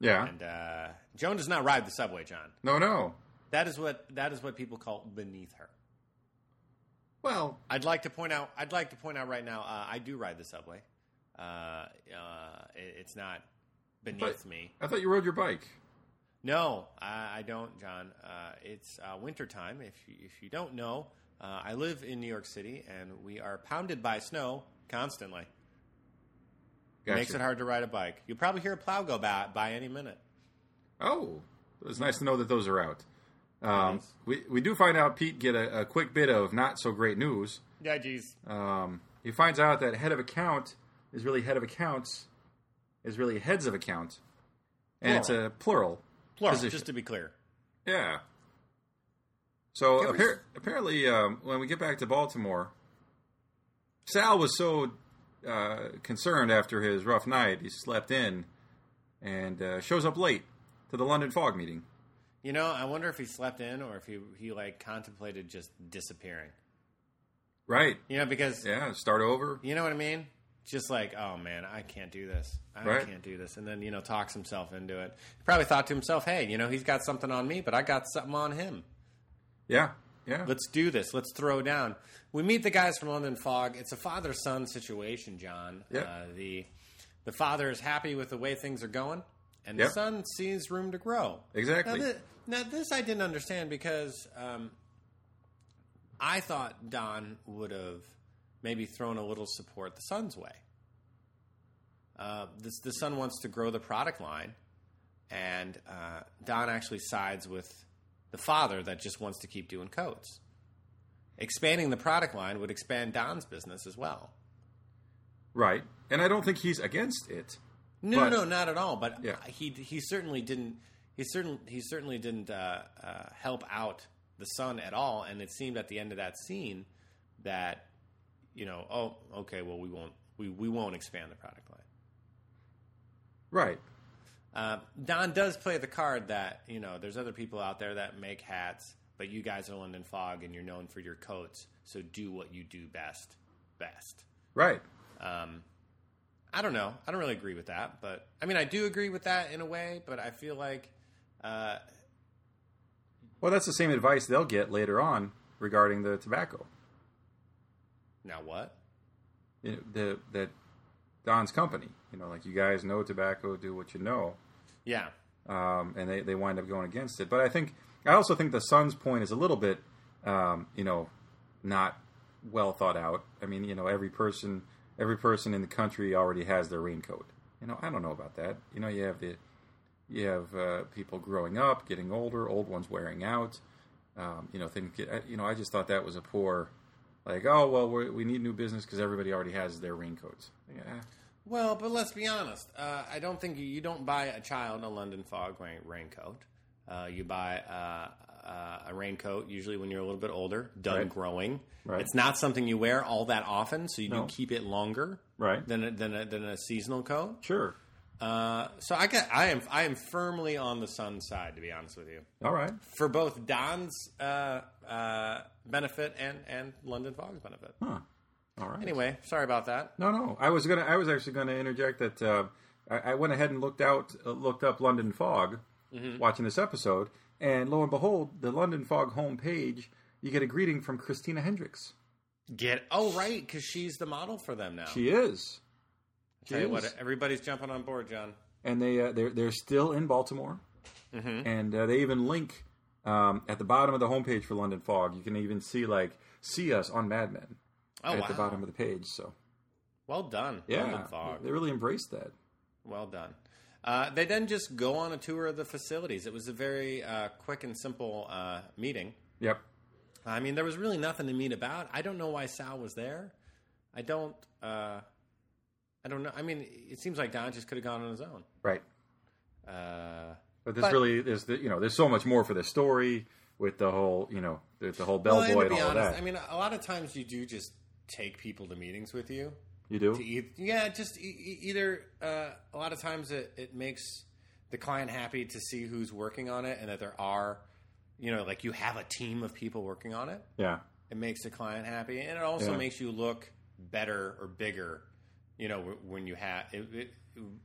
Yeah. And uh, Joan does not ride the subway, John. No, no. That is what that is what people call beneath her. Well, I'd like to point out. I'd like to point out right now. Uh, I do ride the subway. Uh, uh, it, it's not beneath me. I thought you rode your bike. No, I, I don't, John. Uh, it's uh, wintertime. If you, if you don't know, uh, I live in New York City, and we are pounded by snow constantly. Gotcha. Makes it hard to ride a bike. You'll probably hear a plow go by, by any minute. Oh, it's nice to know that those are out. Um, Nice. we we do find out Pete get a, a quick bit of not so great news. Yeah, geez. Um, he finds out that head of account is really head of accounts is really heads of account, and it's a plural. Plural, position. just to be clear. Yeah. So appar- apparently, um, when we get back to Baltimore, Sal was so uh, concerned after his rough night, he slept in, and uh, shows up late to the London Fog meeting. You know, I wonder if he slept in or if he he like contemplated just disappearing. Right. You know, because Yeah. Start over. you know what I mean. Just like, oh man, I can't do this. I Right. can't do this, and then you know talks himself into it. Probably thought to himself, hey, you know, he's got something on me, but I got something on him. Yeah. Yeah. Let's do this. Let's throw down. We meet the guys from London Fog. It's a father son situation, John. Yep. Uh, the the father is happy with the way things are going, and the son sees room to grow. Exactly. Now, thi- now this I didn't understand because um, I thought Don would have maybe thrown a little support the son's way. Uh, this, the son wants to grow the product line, and uh, Don actually sides with the father that just wants to keep doing coats. Expanding the product line would expand Don's business as well. Right. And I don't think he's against it. No, But- no, not at all. But Yeah. he he certainly didn't. He certainly he certainly didn't uh, uh, help out the son at all. And it seemed at the end of that scene that you know, oh, okay, well, we won't we, we won't expand the product line. Right. Uh, Don does play the card that you know there's other people out there that make hats, but you guys are London Fog and you're known for your coats, so do what you do best, best. Right. Um, I don't know. I don't really agree with that, but I mean, I do agree with that in a way. But I feel like, uh, Well, that's the same advice they'll get later on regarding the tobacco. now what? You know, the that Don's company. You know, like you guys know tobacco, do what you know. Yeah, um, and they, they wind up going against it. But I think I also think the son's point is a little bit, um, you know, not well thought out. I mean, you know, every person every person in the country already has their raincoat. You know, I don't know about that. You know, you have the you have uh, people growing up, getting older, old ones wearing out. Um, you know, things get. You know, I just thought that was a poor. Like, oh well, we need new business because everybody already has their raincoats. Yeah, Well, but let's be honest. Uh, I don't think you, you don't buy a child a London fog rain, raincoat. Uh, you buy uh, uh, a raincoat usually when you're a little bit older, done Right. growing. Right. It's not something you wear all that often, so you No. do keep it longer right. than a, than a, than a seasonal coat. Sure. Uh, so I get, I am I am firmly on the son side, to be honest with you, All right. for both Don's uh, uh, benefit and and London Fog's benefit. Huh. All right. Anyway, sorry about that. No, no. I was gonna. I was actually going to interject that uh, I, I went ahead and looked out, uh, looked up London Fog, watching this episode, and lo and behold, the London Fog homepage, you get a greeting from Christina Hendricks. Get oh right, because she's the model for them now. She is. She Tell you what, everybody's jumping on board, John. and they uh, they're they're still in Baltimore, Mm-hmm. and uh, they even link um, at the bottom of the homepage for London Fog. You can even see like see us on Mad Men Oh at wow, the bottom of the page. So well done, yeah, Fog. they really embraced that. Well done. Uh, they then just go on a tour of the facilities. It was a very uh, quick and simple uh, meeting. Yep. I mean, there was really nothing to meet about. I don't know why Sal was there. I don't. Uh, I don't know. I mean, it seems like Don just could have gone on his own. Right. Uh, But this But- really is the you know there's so much more for the story with the whole you know the, the whole bellboy well, and and, all honest, that. I mean, a lot of times you do just take people to meetings with you. you do To e- yeah, just e- either uh, a lot of times it, it makes the client happy to see who's working on it and that there are, you know, like you have a team of people working on it. yeah It makes the client happy, and it also Yeah. makes you look better or bigger. You know, when you have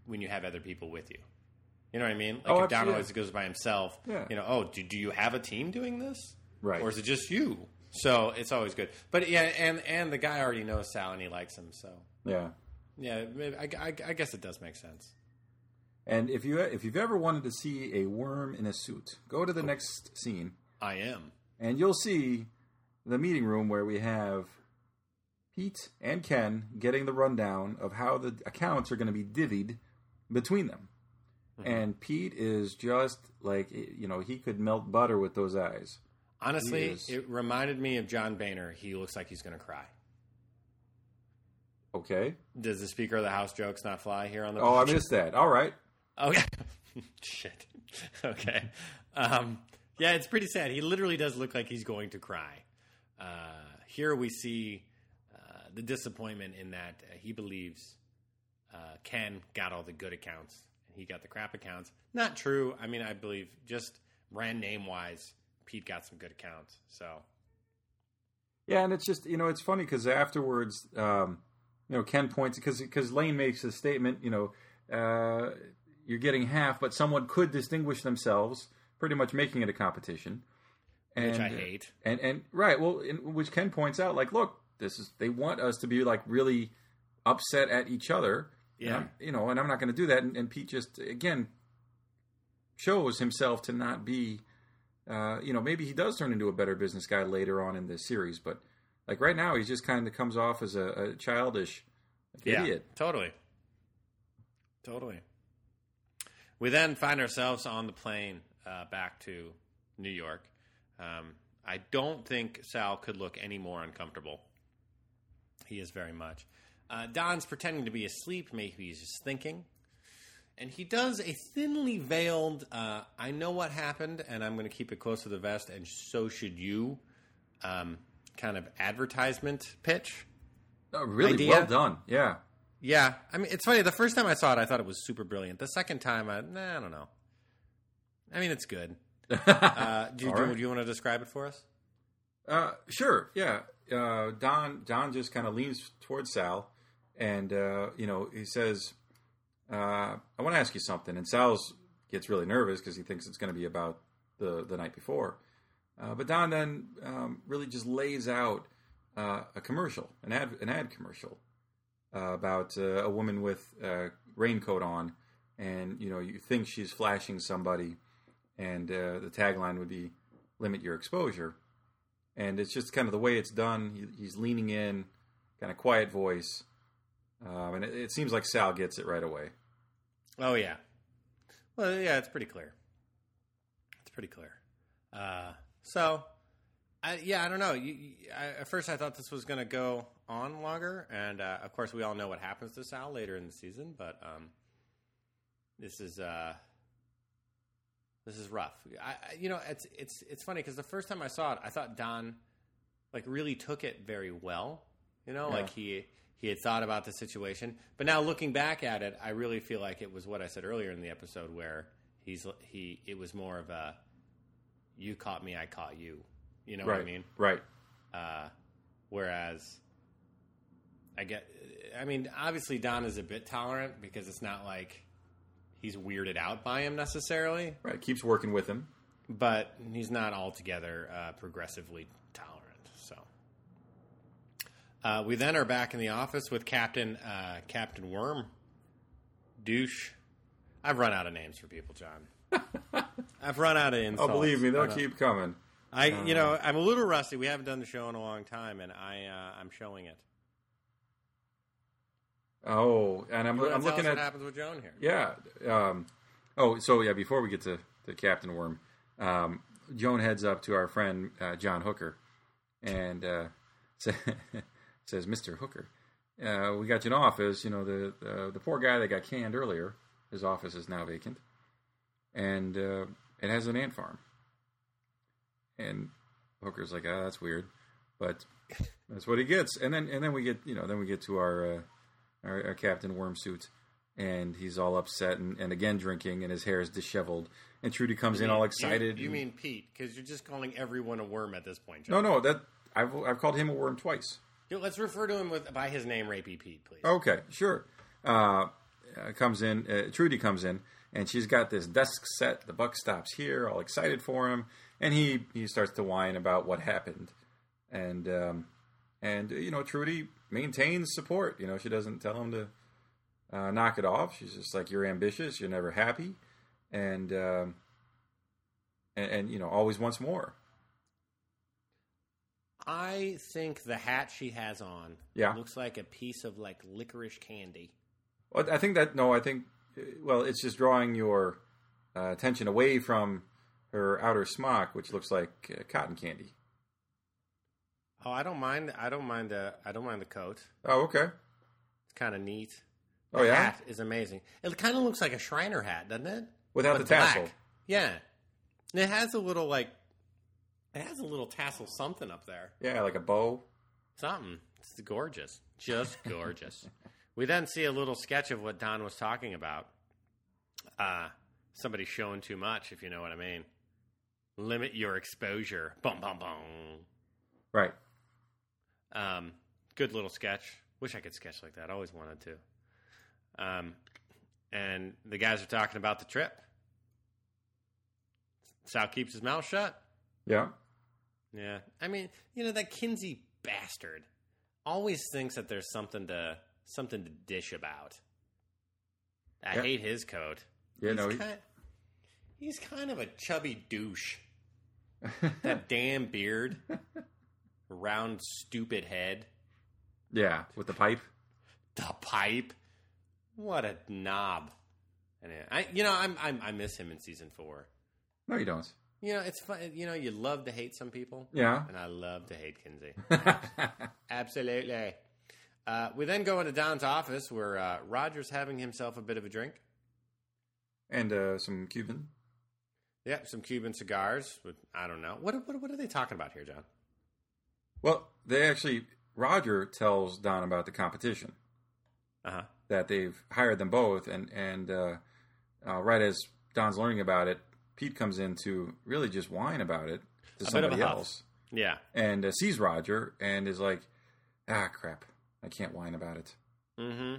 when you have other people with you. You know what I mean? Like Oh, if Don always goes by himself. Yeah. You know, oh, do, do you have a team doing this? right or is it just you? So it's always good. But yeah, and and the guy already knows Sal and he likes him. So yeah. yeah, maybe, I, I, I guess it does make sense. And if you if you've ever wanted to see a worm in a suit, go to the next scene I am. and you'll see the meeting room where we have Pete and Ken getting the rundown of how the accounts are going to be divvied between them. Hmm. And Pete is just like you know he could melt butter with those eyes. Honestly, it reminded me of John Boehner. He looks like he's going to cry. Okay. Does the Speaker of the House jokes not fly here on the? Oh, I missed that. All right. Okay. Shit. Okay. Um, yeah, it's pretty sad. He literally does look like he's going to cry. Uh, here we see uh, the disappointment in that uh, he believes uh, Ken got all the good accounts and he got the crap accounts. Not true. I mean, I believe just brand name wise, Pete got some good accounts. So Yeah, and it's just you know it's funny because afterwards, um, you know, Ken points because because Lane makes a statement. You know, uh, you're getting half, but someone could distinguish themselves, pretty much making it a competition. And, which I hate. And and right, well, in, which Ken points out, like, look, this is they want us to be like really upset at each other. Yeah. You know, and I'm not going to do that. And, and Pete just again shows himself to not be. Uh, you know, maybe he does turn into a better business guy later on in this series, but like right now, he just kind of comes off as a, a childish Yeah, idiot. totally, totally. We then find ourselves on the plane uh, back to New York. Um, I don't think Sal could look any more uncomfortable. He is very much. Uh, Don's pretending to be asleep. Maybe he's just thinking. And he does a thinly veiled, uh, I know what happened, and I'm going to keep it close to the vest, and so should you, um, kind of advertisement pitch. Oh, really Idea? well done. Yeah. Yeah, I mean, it's funny. The first time I saw it, I thought it was super brilliant. The second time, I, nah, I don't know. I mean, it's good. Uh, do, you, do, right. do you want to describe it for us? Uh, sure. Yeah. Uh, Don Don just kind of leans towards Sal, and uh, you know he says, uh, "I want to ask you something." And Sal gets really nervous because he thinks it's going to be about the the night before. Uh, but Don then um, really just lays out uh, a commercial, an ad an ad commercial uh, about uh, a woman with a raincoat on, and you know you think she's flashing somebody, and uh, the tagline would be "Limit your exposure." and it's just kind of the way it's done. He, he's leaning in, kind of quiet voice, um, and it, it seems like Sal gets it right away. Oh yeah. Well, yeah, it's pretty clear. It's pretty clear. Uh, so, I, yeah, I don't know. You, you, I, at first, I thought this was going to go on longer, and uh, of course, we all know what happens to Sal later in the season. But um, this is uh, this is rough. I, you know, it's it's it's funny because the first time I saw it, I thought Don like really took it very well. You know, Yeah. like he he had thought about the situation. But now looking back at it, I really feel like it was what I said earlier in the episode where he's he it was more of a you caught me, I caught you. You know right. what I mean? Right. Uh, whereas I get, I mean, obviously Don is a bit tolerant because it's not like he's weirded out by him necessarily, Right. Keeps working with him. but he's not altogether uh, progressively uh, we then are back in the office with Captain uh, Captain Worm, douche. I've run out of names for people, John. I've run out of insults. Oh, believe me, they'll keep coming. I, you know, I'm a little rusty. We haven't done the show in a long time, and I, uh, I'm showing it. Oh, and I'm, I'm looking at what happens with Joan here. yeah. Um, oh, so yeah. Before we get to, to Captain Worm, um, Joan heads up to our friend uh, John Hooker, and uh, sa- says, "Mister Hooker, uh, we got you an office. You know the uh, the poor guy that got canned earlier. His office is now vacant, and uh, it has an ant farm." And Hooker's like, "Ah, that's weird," but that's what he gets. And then and then we get you know then we get to our uh, our, our Captain Worm suit, and he's all upset and, and again drinking, and his hair is disheveled. And Trudy comes in all excited. You, you and- mean Pete? Because you're just calling everyone a worm at this point. no, no, that I've I've called him a worm twice. Let's refer to him with by his name, Rapey Pete, please. Okay, sure. Uh, uh, comes in. Uh, Trudy comes in, and she's got this desk set. The buck stops here, all excited for him, and he he starts to whine about what happened, and um, and uh, you know Trudy maintains support. You know she doesn't tell him to uh, knock it off. She's just like you're ambitious, you're never happy, and um, and, and you know always wants more. I think the hat she has on Yeah. looks like a piece of like licorice candy. Well, I think that no, I think uh, well, it's just drawing your uh, attention away from her outer smock, which looks like uh, cotton candy. Oh, I don't mind. I don't mind the. I don't mind the coat. Oh, okay. It's kind of neat. Oh, yeah? hat is amazing. It kind of looks like a Shriner hat, doesn't it? Without But the tassel. black. Yeah, and it has a little like. It has a little tassel something up there. Yeah, like a bow. Something. It's gorgeous. Just gorgeous. we then see a little sketch of what Don was talking about. uh, somebody's showing too much, if you know what I mean. Limit your exposure. Boom, boom, boom. Right. Um, good little sketch. Wish I could sketch like that. Always wanted to. Um, and the guys are talking about the trip. Sal keeps his mouth shut. Yeah. Yeah, I mean, you know that Kinsey bastard always thinks that there's something to something to dish about. I Yeah. hate his coat. Yeah, he's no, he- kind, he's kind of a chubby douche. that damn beard, round stupid head, Yeah, with the pipe. the pipe. What a knob! And I, you know, I'm, I'm I miss him in season four. No, you don't. You know, it's fun. You know, you love to hate some people. Yeah. And I love to hate Kinsey. Absolutely. Uh, we then go into Don's office where uh, Roger's having himself a bit of a drink. and uh, some Cuban. Yep, some Cuban cigars. With, I don't know. What, what, what are they talking about here, John? Well, they actually Roger tells Don about the competition Uh huh. that they've hired them both, and and uh, uh, right as Don's learning about it, Pete comes in to really just whine about it to A bit of a somebody else, Yeah. and uh, sees Roger and is like, "Ah, crap, I can't whine about it." Mm hmm.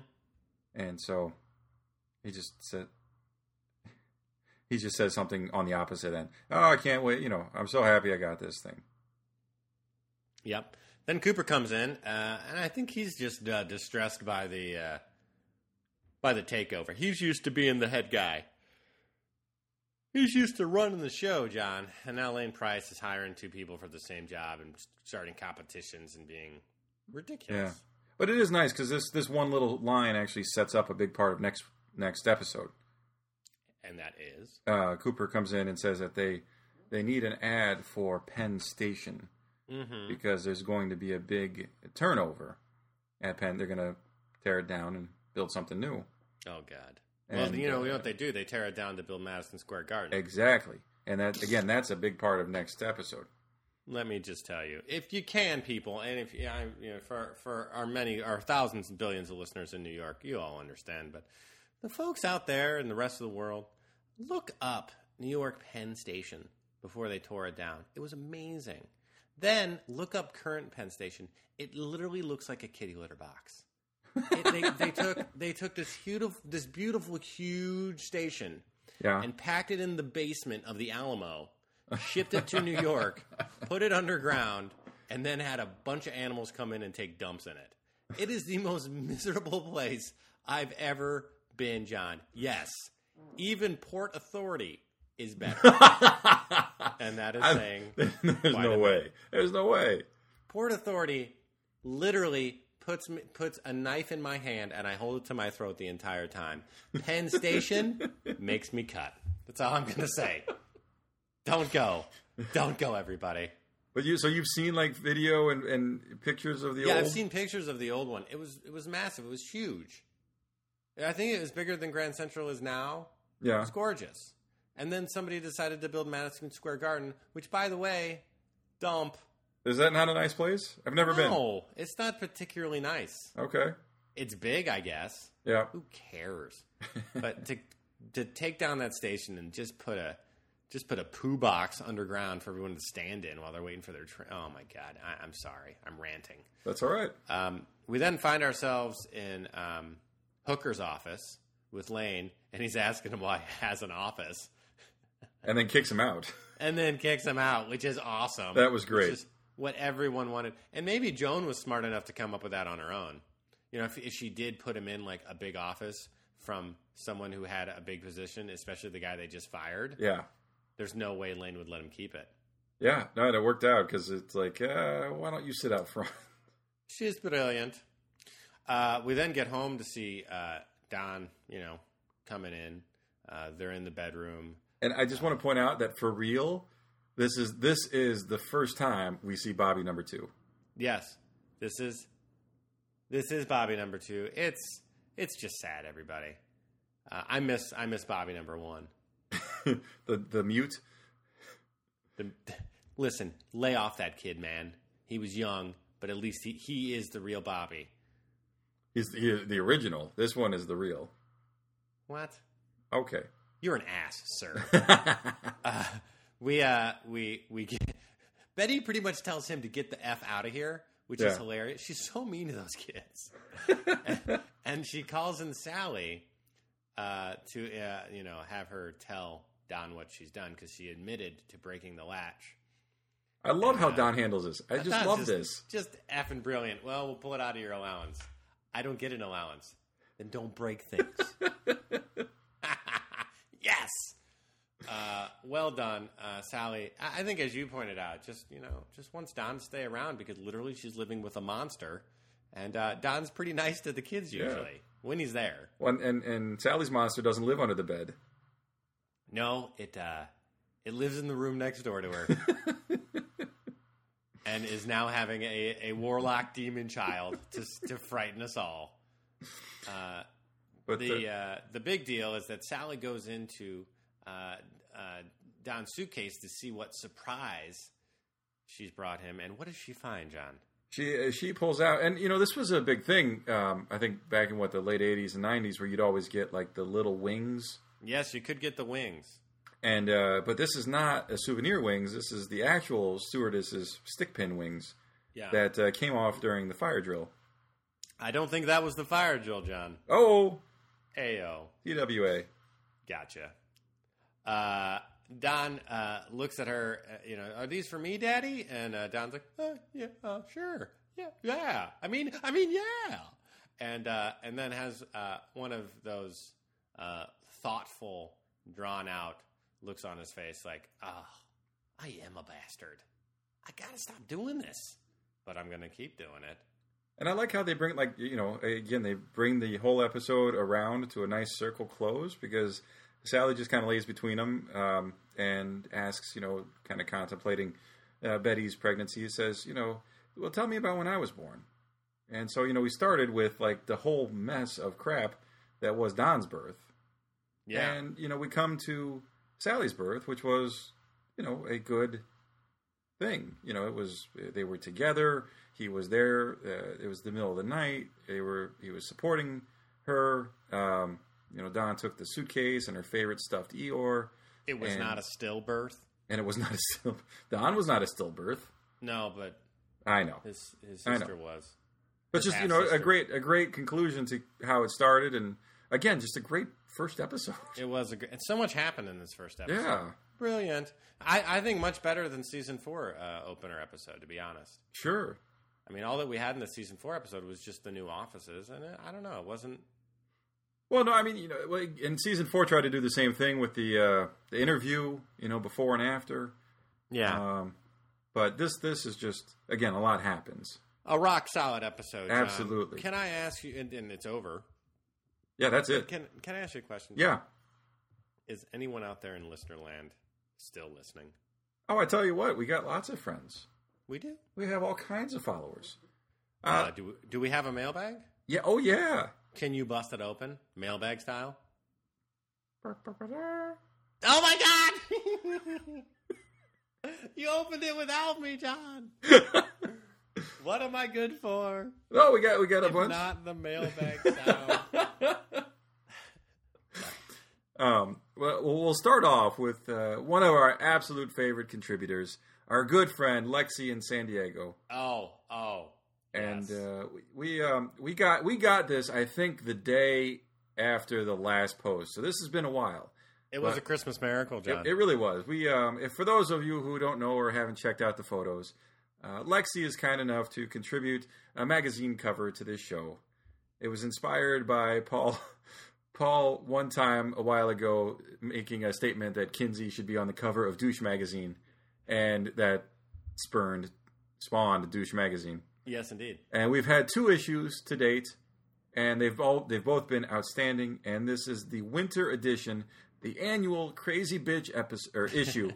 And so he just said. He just says something on the opposite end. Oh, I can't wait! You know, I'm so happy I got this thing. Yep. Then Cooper comes in, uh, and I think he's just uh, distressed by the uh, by the takeover. He's used to being the head guy. He's used to running the show, John. And now Lane Price is hiring two people for the same job and starting competitions and being ridiculous. Yeah. But it is nice because this this one little line actually sets up a big part of next next episode. And that is Uh, Cooper comes in and says that they they need an ad for Penn Station mm-hmm. because there's going to be a big turnover at Penn. They're going to tear it down and build something new. Oh God. Well, you know, uh, you know what they do? They tear it down to build Madison Square Garden. Exactly, and that again, that's a big part of next episode. Let me just tell you, if you can, people, and if you know, for for our many, our thousands and billions of listeners in New York, you all understand. But the folks out there in the rest of the world, look up New York Penn Station before they tore it down. It was amazing. Then look up current Penn Station. It literally looks like a kitty litter box. It, they, they took they took this beautiful this beautiful huge station Yeah, and packed it in the basement of the Alamo, shipped it to New York, put it underground, and then had a bunch of animals come in and take dumps in it. It is the most miserable place I've ever been, John. Yes, even Port Authority is better. and that is I- saying there's no way. There's no way. Port Authority literally puts me, puts a knife in my hand and I hold it to my throat the entire time. Penn Station makes me cut. That's all I'm gonna say. Don't go. Don't go, everybody. But you, so you've seen like video and, and pictures of the Yeah, old. Yeah, I've seen pictures of the old one. It was it was massive. It was huge. I think it was bigger than Grand Central is now. Yeah, It's gorgeous. And then somebody decided to build Madison Square Garden, which, by the way, dump. Is that not a nice place? I've never been. No, it's not particularly nice. Okay. It's big, I guess. Yeah. Who cares? but to to take down that station and just put a just put a poo box underground for everyone to stand in while they're waiting for their train. Oh my god! I, I'm sorry. I'm ranting. That's all right. Um, we then find ourselves in um, Hooker's office with Lane, and he's asking him why he has an office, And then kicks him out. and then kicks him out, which is awesome. That was great. What everyone wanted, and maybe Joan was smart enough to come up with that on her own. You know, if, if she did put him in like a big office from someone who had a big position, especially the guy they just fired, Yeah. there's no way Lane would let him keep it. Yeah. No, and it worked out because it's like, uh, why don't you sit out front? She's brilliant. Uh, we then get home to see uh, Don, you know, coming in. Uh, they're in the bedroom. And I just want to point out that for real, this is this is the first time we see Bobby number two. Yes, this is this is Bobby number two. It's it's just sad, everybody. Uh, I miss I miss Bobby number one. the the mute. The, listen, lay off that kid, man. He was young, but at least he, he is the real Bobby. He's the, he- the original. This one is the real. What? Okay. You're an ass, sir. uh, we uh, we we get, Betty pretty much tells him to get the f out of here, which is hilarious. She's so mean to those kids, and, and she calls in Sally uh, to uh, you know have her tell Don what she's done because she admitted to breaking the latch. I love how Don handles this. I just love just, this. Just effing brilliant. Well, we'll pull it out of your allowance. I don't get an allowance. Then don't break things. yes. Uh, well done, uh, Sally. I, I think, as you pointed out, just you know, just wants Don to stay around because literally she's living with a monster, and uh, Don's pretty nice to the kids usually when he's there. Well, and and Sally's monster doesn't live under the bed. No, it uh, it lives in the room next door to her, and is now having a, a warlock demon child to to frighten us all. Uh, But the the- uh, the big deal is that Sally goes into uh, uh, Don's suitcase to see what surprise she's brought him, and what does she find, John? She uh, she pulls out, and you know this was a big thing. Um, I think back in what the late '80s and '90s, where you'd always get like the little wings, Yes, you could get the wings. and uh, but this is not a souvenir wings. This is the actual stewardess's stick pin wings Yeah, that uh, came off during the fire drill. I don't think that was the fire drill, John. Oh, Ayo. TWA. Gotcha. Uh, Don uh, looks at her. Uh, you know, are these for me, Daddy? And uh, Don's like, uh, yeah, uh, sure, yeah, yeah. I mean, I mean, yeah. And uh, and then has uh, one of those uh, thoughtful, drawn out looks on his face, like, oh, I am a bastard. I gotta stop doing this, but I'm gonna keep doing it. And I like how they bring, like, you know, again, they bring the whole episode around to a nice circle close because Sally just kind of lays between them um, and asks, you know, kind of contemplating uh, Betty's pregnancy. He says, you know, well, tell me about when I was born. And so, you know, we started with, like, the whole mess of crap that was Don's birth. Yeah, And, you know, we come to Sally's birth, which was, you know, a good thing. You know, it was, they were together. He was there. Uh, it was the middle of the night. They were, he was supporting her. Um, you know, Don took the suitcase and her favorite stuffed Eeyore. it was and- not a stillbirth. And it was not a still, Don was not a stillbirth. No, but I know. his his sister was. But His just, you know, a great, a great conclusion to how it started. And again, just a great first episode. It was a great, and so much happened in this first episode. Yeah. brilliant. I, I think much better than season four uh, opener episode. To be honest, Sure. I mean, all that we had in the season four episode was just the new offices, and it, I don't know, it wasn't. Well, no, I mean, you know, in season four, tried to do the same thing with the uh, the interview, you know, before and after. Yeah, Um, but this this is just again a lot happens. a rock solid episode. John. Absolutely. Can I ask you? And, and it's over. Yeah, that's it. Can Can I ask you a question? Yeah. Is anyone out there in listener land still listening? Oh, I tell you what, we got lots of friends. We do. We have all kinds of followers. Uh, Uh, do we, Do we have a mailbag? yeah. Oh, yeah. Can you bust it open, mailbag style? Oh my god! you opened it without me, John. what am I good for? oh, we got we got a If bunch. not the mailbag style. Um, well, we'll start off with uh, one of our absolute favorite contributors, our good friend Lexi in San Diego. oh, oh. And yes. uh, we we, um, we got we got this. I think the day after the last post, so this has been a while. it was a Christmas miracle, It, John. it really was. We um, if for those of you who don't know or haven't checked out the photos, uh, Lexi is kind enough to contribute a magazine cover to this show. It was inspired by Paul. Paul, one time a while ago, making a statement that Kinsey should be on the cover of Douche magazine, and that spurned, spawned Douche magazine. Yes, indeed. And we've had two issues to date, and they've all they've both been outstanding. And this is the winter edition, the annual Crazy Bitch episode or issue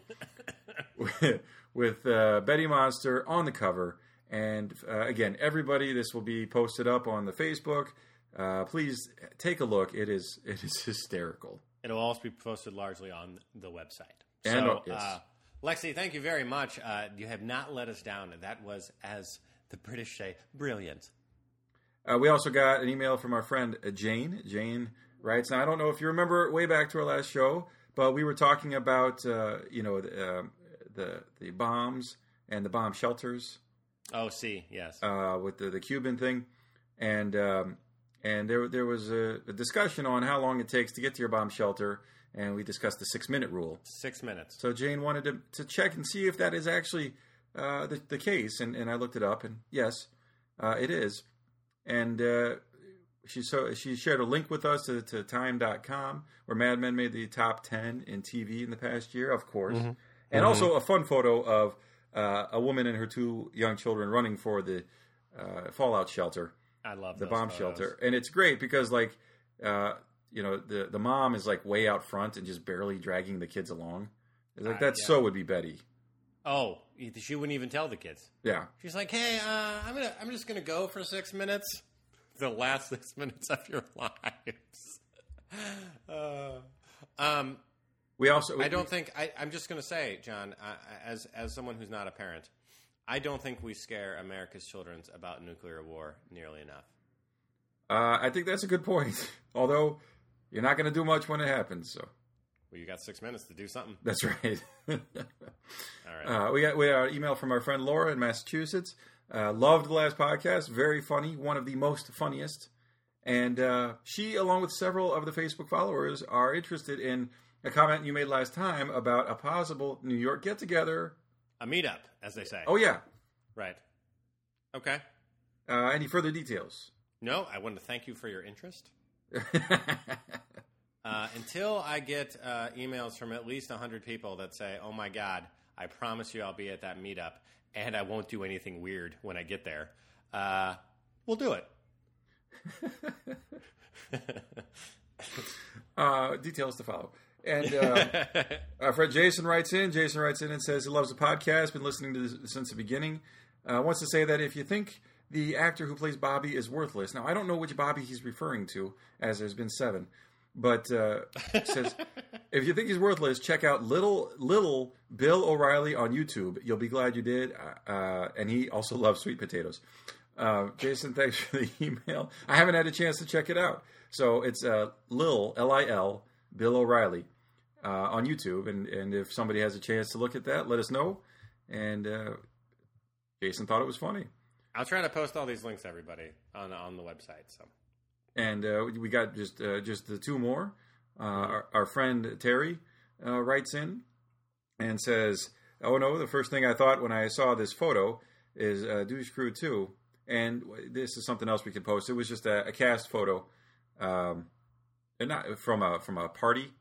with, with uh, Betty Monster on the cover. And uh, again, everybody, this will be posted up on the Facebook. Uh, please take a look. It is it is hysterical. It'll also be posted largely on the website. And, so, yes. uh, Lexi, thank you very much. Uh, you have not let us down. That was, as the British say, brilliant. Uh, we also got an email from our friend uh, Jane. Jane writes. Now I don't know if you remember way back to our last show, but we were talking about uh, you know the, uh, the the bombs and the bomb shelters Oh, see, yes. uh, with the, the Cuban thing, and um, and there there was a, a discussion on how long it takes to get to your bomb shelter, and we discussed the six minute rule. Six minutes. So Jane wanted to, to check and see if that is actually uh, the, the case, and, and I looked it up, and yes, uh, it is. And uh, she so she shared a link with us to, to Time.com, where Mad Men made the top ten in TV in the past year, of course, and also a fun photo of uh, a woman and her two young children running for the uh, fallout shelter I love the bomb photos. shelter, and it's great because like uh, you know the the mom is like way out front and just barely dragging the kids along. It's like Uh, that yeah. so would be Betty. Oh, she wouldn't even tell the kids. Yeah, She's like, "Hey, uh, I'm gonna, I'm just gonna go for six minutes, the last six minutes of your lives." Uh, um, we also I don't think I, I'm just gonna say, John, I, as as someone who's not a parent, I don't think we scare America's children about nuclear war nearly enough. Uh, I think that's a good point. Although you're not going to do much when it happens, so Well, you got six minutes to do something. that's right. All right. uh, we got we got an email from our friend Laura in Massachusetts. Uh, loved the last podcast, very funny, one of the most funniest. And uh, she, along with several of the Facebook followers, are interested in a comment you made last time about a possible New York get together. A meetup, as they say. Oh yeah. right. Okay. Uh, any further details? No, I want to thank you for your interest. Uh, until I get uh, emails from at least 100 people that say, oh my God, I promise you I'll be at that meetup and I won't do anything weird when I get there, uh, we'll do it. uh, details to follow. And uh, our friend Jason writes in. Jason writes in and says he loves the podcast. Been listening to this since the beginning. Uh, wants to say that if you think the actor who plays Bobby is worthless, now I don't know which Bobby he's referring to, as there's been seven, but uh, says if you think he's worthless, check out little little Bill O'Reilly on YouTube. You'll be glad you did. Uh, and he also loves sweet potatoes. Uh, Jason, thanks for the email. I haven't had a chance to check it out. So it's uh, Lil L I L Bill O'Reilly uh, on YouTube, and and if somebody has a chance to look at that, let us know. And uh, Jason thought it was funny, I'll try to post all these links, everybody, on, on the website. So and uh, we got just uh, just the two more. Uh, our, our friend Terry uh, writes in and says, "Oh no, the first thing I thought when I saw this photo is uh, Douche Crew 2. And this is something else we could post. It was just a, a cast photo, um, and not from a from a party.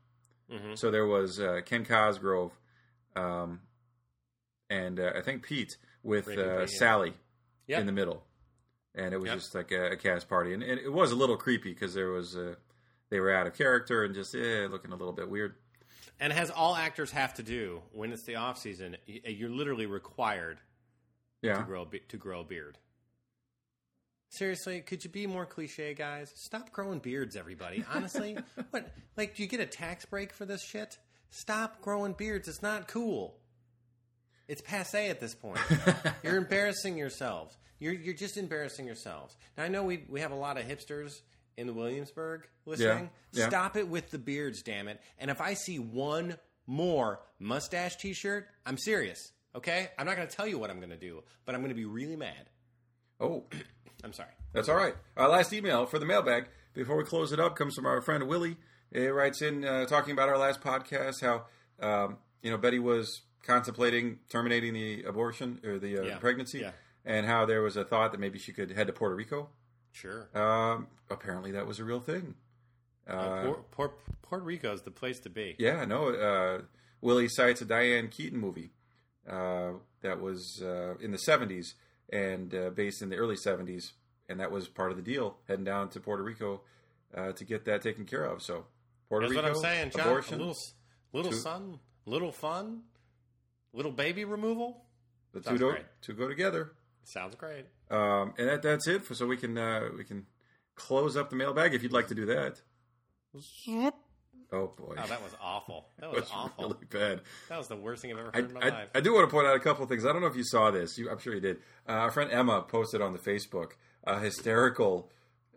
Mhm. So there was uh, Ken Cosgrove, um, and uh, I think Pete with uh, Sally Yep. in the middle, and it was Yep. just like a, a cast party, and, and it was a little creepy because there was a, they were out of character and just eh, looking a little bit weird. and as all actors have to do when it's the off season, you're literally required Yeah, to grow a to grow a beard. Seriously, could you be more cliche, guys? Stop growing beards, everybody. Honestly, what? Like, do you get a tax break for this shit? Stop growing beards. It's not cool. It's passe at this point. you're embarrassing yourselves. You're you're just embarrassing yourselves. Now I know we we have a lot of hipsters in the Williamsburg listening. yeah. Stop it with the beards, damn it. And if I see one more mustache T-shirt, I'm serious. Okay, I'm not going to tell you what I'm going to do, but I'm going to be really mad. oh. I'm sorry. That's all right. Our last email for the mailbag before we close it up comes from our friend Willie. He writes in uh, talking about our last podcast how um, you know Betty was contemplating terminating the abortion or the uh, Yeah. pregnancy, Yeah. And how there was a thought that maybe she could head to Puerto Rico. Sure. Um, apparently, that was a real thing. Uh, Puerto, Puerto, Puerto Rico is the place to be. yeah, no. Uh, Willie cites a Diane Keaton movie uh, that was uh, in the '70s and uh, based in the early '70s, and that was part of the deal, heading down to Puerto Rico uh, to get that taken care of. So, Puerto That's Rico, what I'm saying, John. abortion, A little, little Two- son, little fun, little baby removal. the two do, two go together. Sounds great. Um, and that, that's it. For, so we can uh, we can close up the mailbag if you'd like to do that. Oh boy, Oh, that was awful. That was that's awful. really bad. That was the worst thing I've ever I, heard in my I, life. I do want to point out a couple of things. I don't know if you saw this. You, I'm sure you did. Uh, our friend Emma posted on the Facebook a hysterical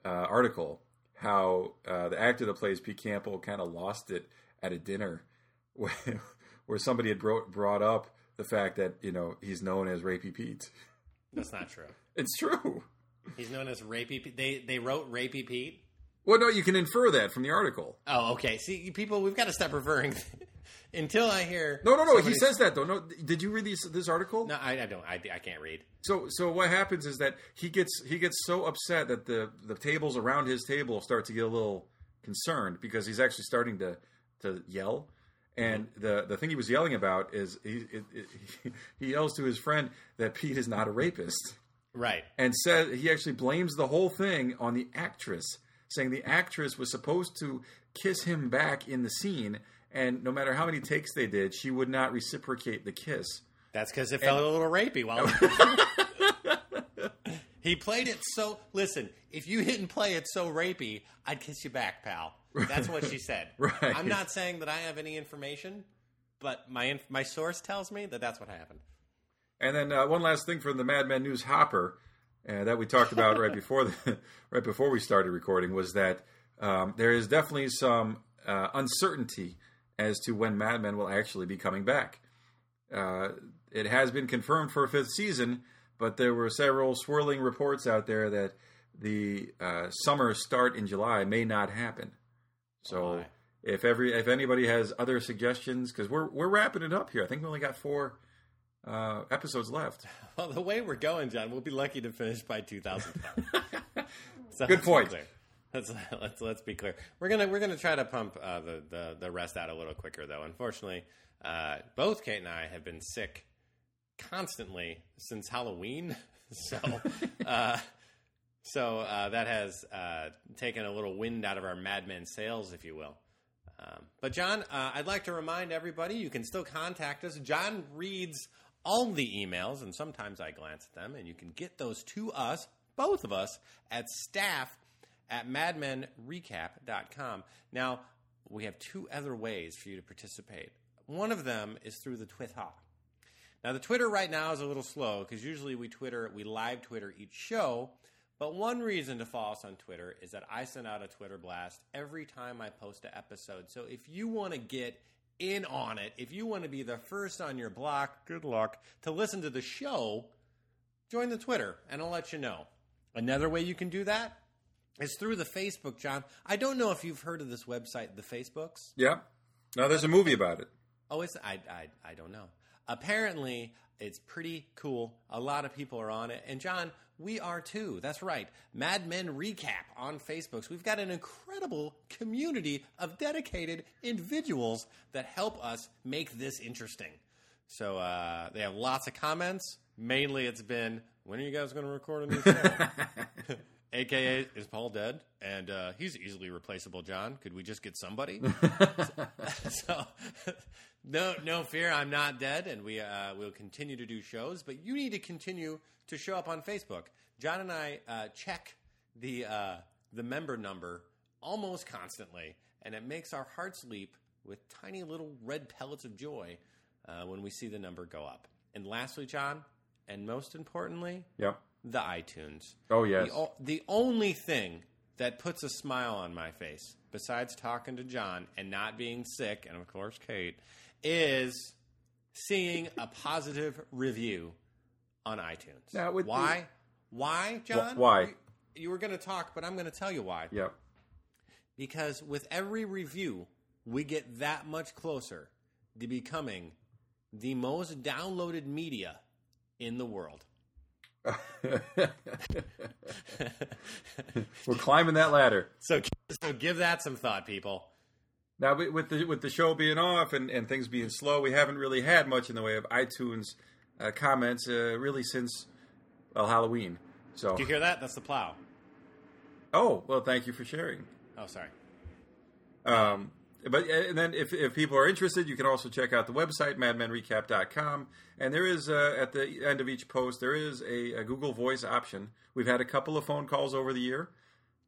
uh, article how uh, the actor that plays Pete Campbell kind of lost it at a dinner where, where somebody had bro- brought up the fact that you know he's known as Rapey Pete. That's not true. It's true. He's known as Rapey. Pete. They they wrote Rapey Pete. Well, no, you can infer that from the article. Oh, okay. See, people, we've got to stop referring until I hear. No, no, no. He says that though. No, did you read this this article? No, I, I don't. I, I can't read. So, so what happens is that he gets he gets so upset that the the tables around his table start to get a little concerned because he's actually starting to to yell. And the the thing he was yelling about is he it, it, he yells to his friend that Pete is not a rapist, Right. and says he actually blames the whole thing on the actress, saying the actress was supposed to kiss him back in the scene, and no matter how many takes they did, she would not reciprocate the kiss. That's because it felt a little rapey while he played it so. Listen, if you didn't play it so rapey, I'd kiss you back, pal. That's what she said. Right. I'm not saying that I have any information, but my inf- my source tells me that that's what happened. And then uh, one last thing from the Mad Men News Hopper uh, that we talked about right before the, right before we started recording was that um, there is definitely some uh, uncertainty as to when Mad Men will actually be coming back. Uh, it has been confirmed for a fifth season, but there were several swirling reports out there that the uh, summer start in July may not happen. So my. if every if anybody has other suggestions, because we're we're wrapping it up here, I think we only got four uh, episodes left. Well, the way we're going, John, we'll be lucky to finish by 2005. So Good point. Let's let's let's be clear. We're gonna we're gonna try to pump uh, the, the the rest out a little quicker, though. Unfortunately, uh, both Kate and I have been sick constantly since Halloween, so uh, so uh, that has uh, taken a little wind out of our Mad Men sails, if you will. Um, but John, uh, I'd like to remind everybody you can still contact us. John reads all the emails, and sometimes I glance at them, and you can get those to us, both of us, at staff at madmenrecap.com. Now, we have two other ways for you to participate. One of them is through the Twitter. Now, the Twitter right now is a little slow because usually we Twitter, we live Twitter each show. But one reason to follow us on Twitter is that I send out a Twitter blast every time I post an episode. So if you want to get in on it, if you want to be the first on your block, good luck, to listen to the show, join the Twitter and I'll let you know. Another way you can do that is through the Facebook, John. I don't know if you've heard of this website, the Facebooks. Yeah. No, there's a movie about it. Oh, it's I, I I don't know. Apparently, it's pretty cool. A lot of people are on it, and John, we are too. That's right. Mad Men Recap on Facebook. So we've got an incredible community of dedicated individuals that help us make this interesting. So uh, they have lots of comments. Mainly, it's been, "When are you guys going to record a new show?" AKA, is Paul dead? And uh, he's easily replaceable, John. Could we just get somebody? so, no, no fear, I'm not dead, and we uh, will continue to do shows. But you need to continue to show up on Facebook. John and I uh, check the uh, the member number almost constantly, and it makes our hearts leap with tiny little red pellets of joy uh, when we see the number go up. And lastly, John, and most importantly, Yep. the iTunes. Oh, yes. The, o- the only thing that puts a smile on my face, besides talking to John and not being sick, and of course Kate, is seeing a positive review on iTunes. Now, with why? Why, John? why? You, you were going to talk, but I'm going to tell you why. Yep. Because with every review, we get that much closer to becoming the most downloaded media in the world. We're climbing that ladder. So, so give that some thought, people. Now, with with the with the show being off and, and things being slow, we haven't really had much in the way of iTunes uh, comments uh, really since well Halloween. So, Do you hear that? That's the plow. oh well, thank you for sharing. Oh, sorry. Um, but and then if, if people are interested, you can also check out the website madmenrecap.com. And there is uh, at the end of each post there is a, a Google Voice option. We've had a couple of phone calls over the year,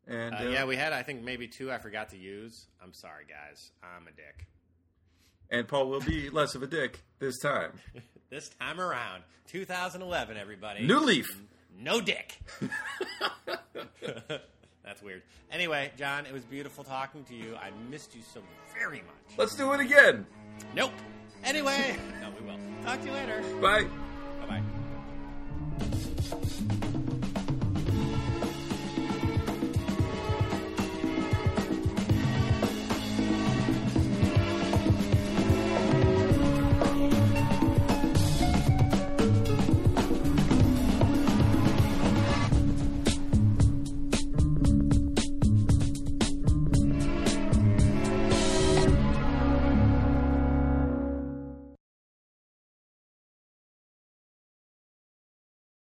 and Uh, uh, yeah, we had, I think, maybe two I forgot to use. I'm sorry, guys. I'm a dick. and Paul will be less of a dick this time. This time around, 2011, everybody. New leaf. No dick. That's weird. Anyway, John, it was beautiful talking to you. I missed you so very much. Let's do it again. Nope. Anyway, no, we will. Talk to you later. Bye. Bye bye.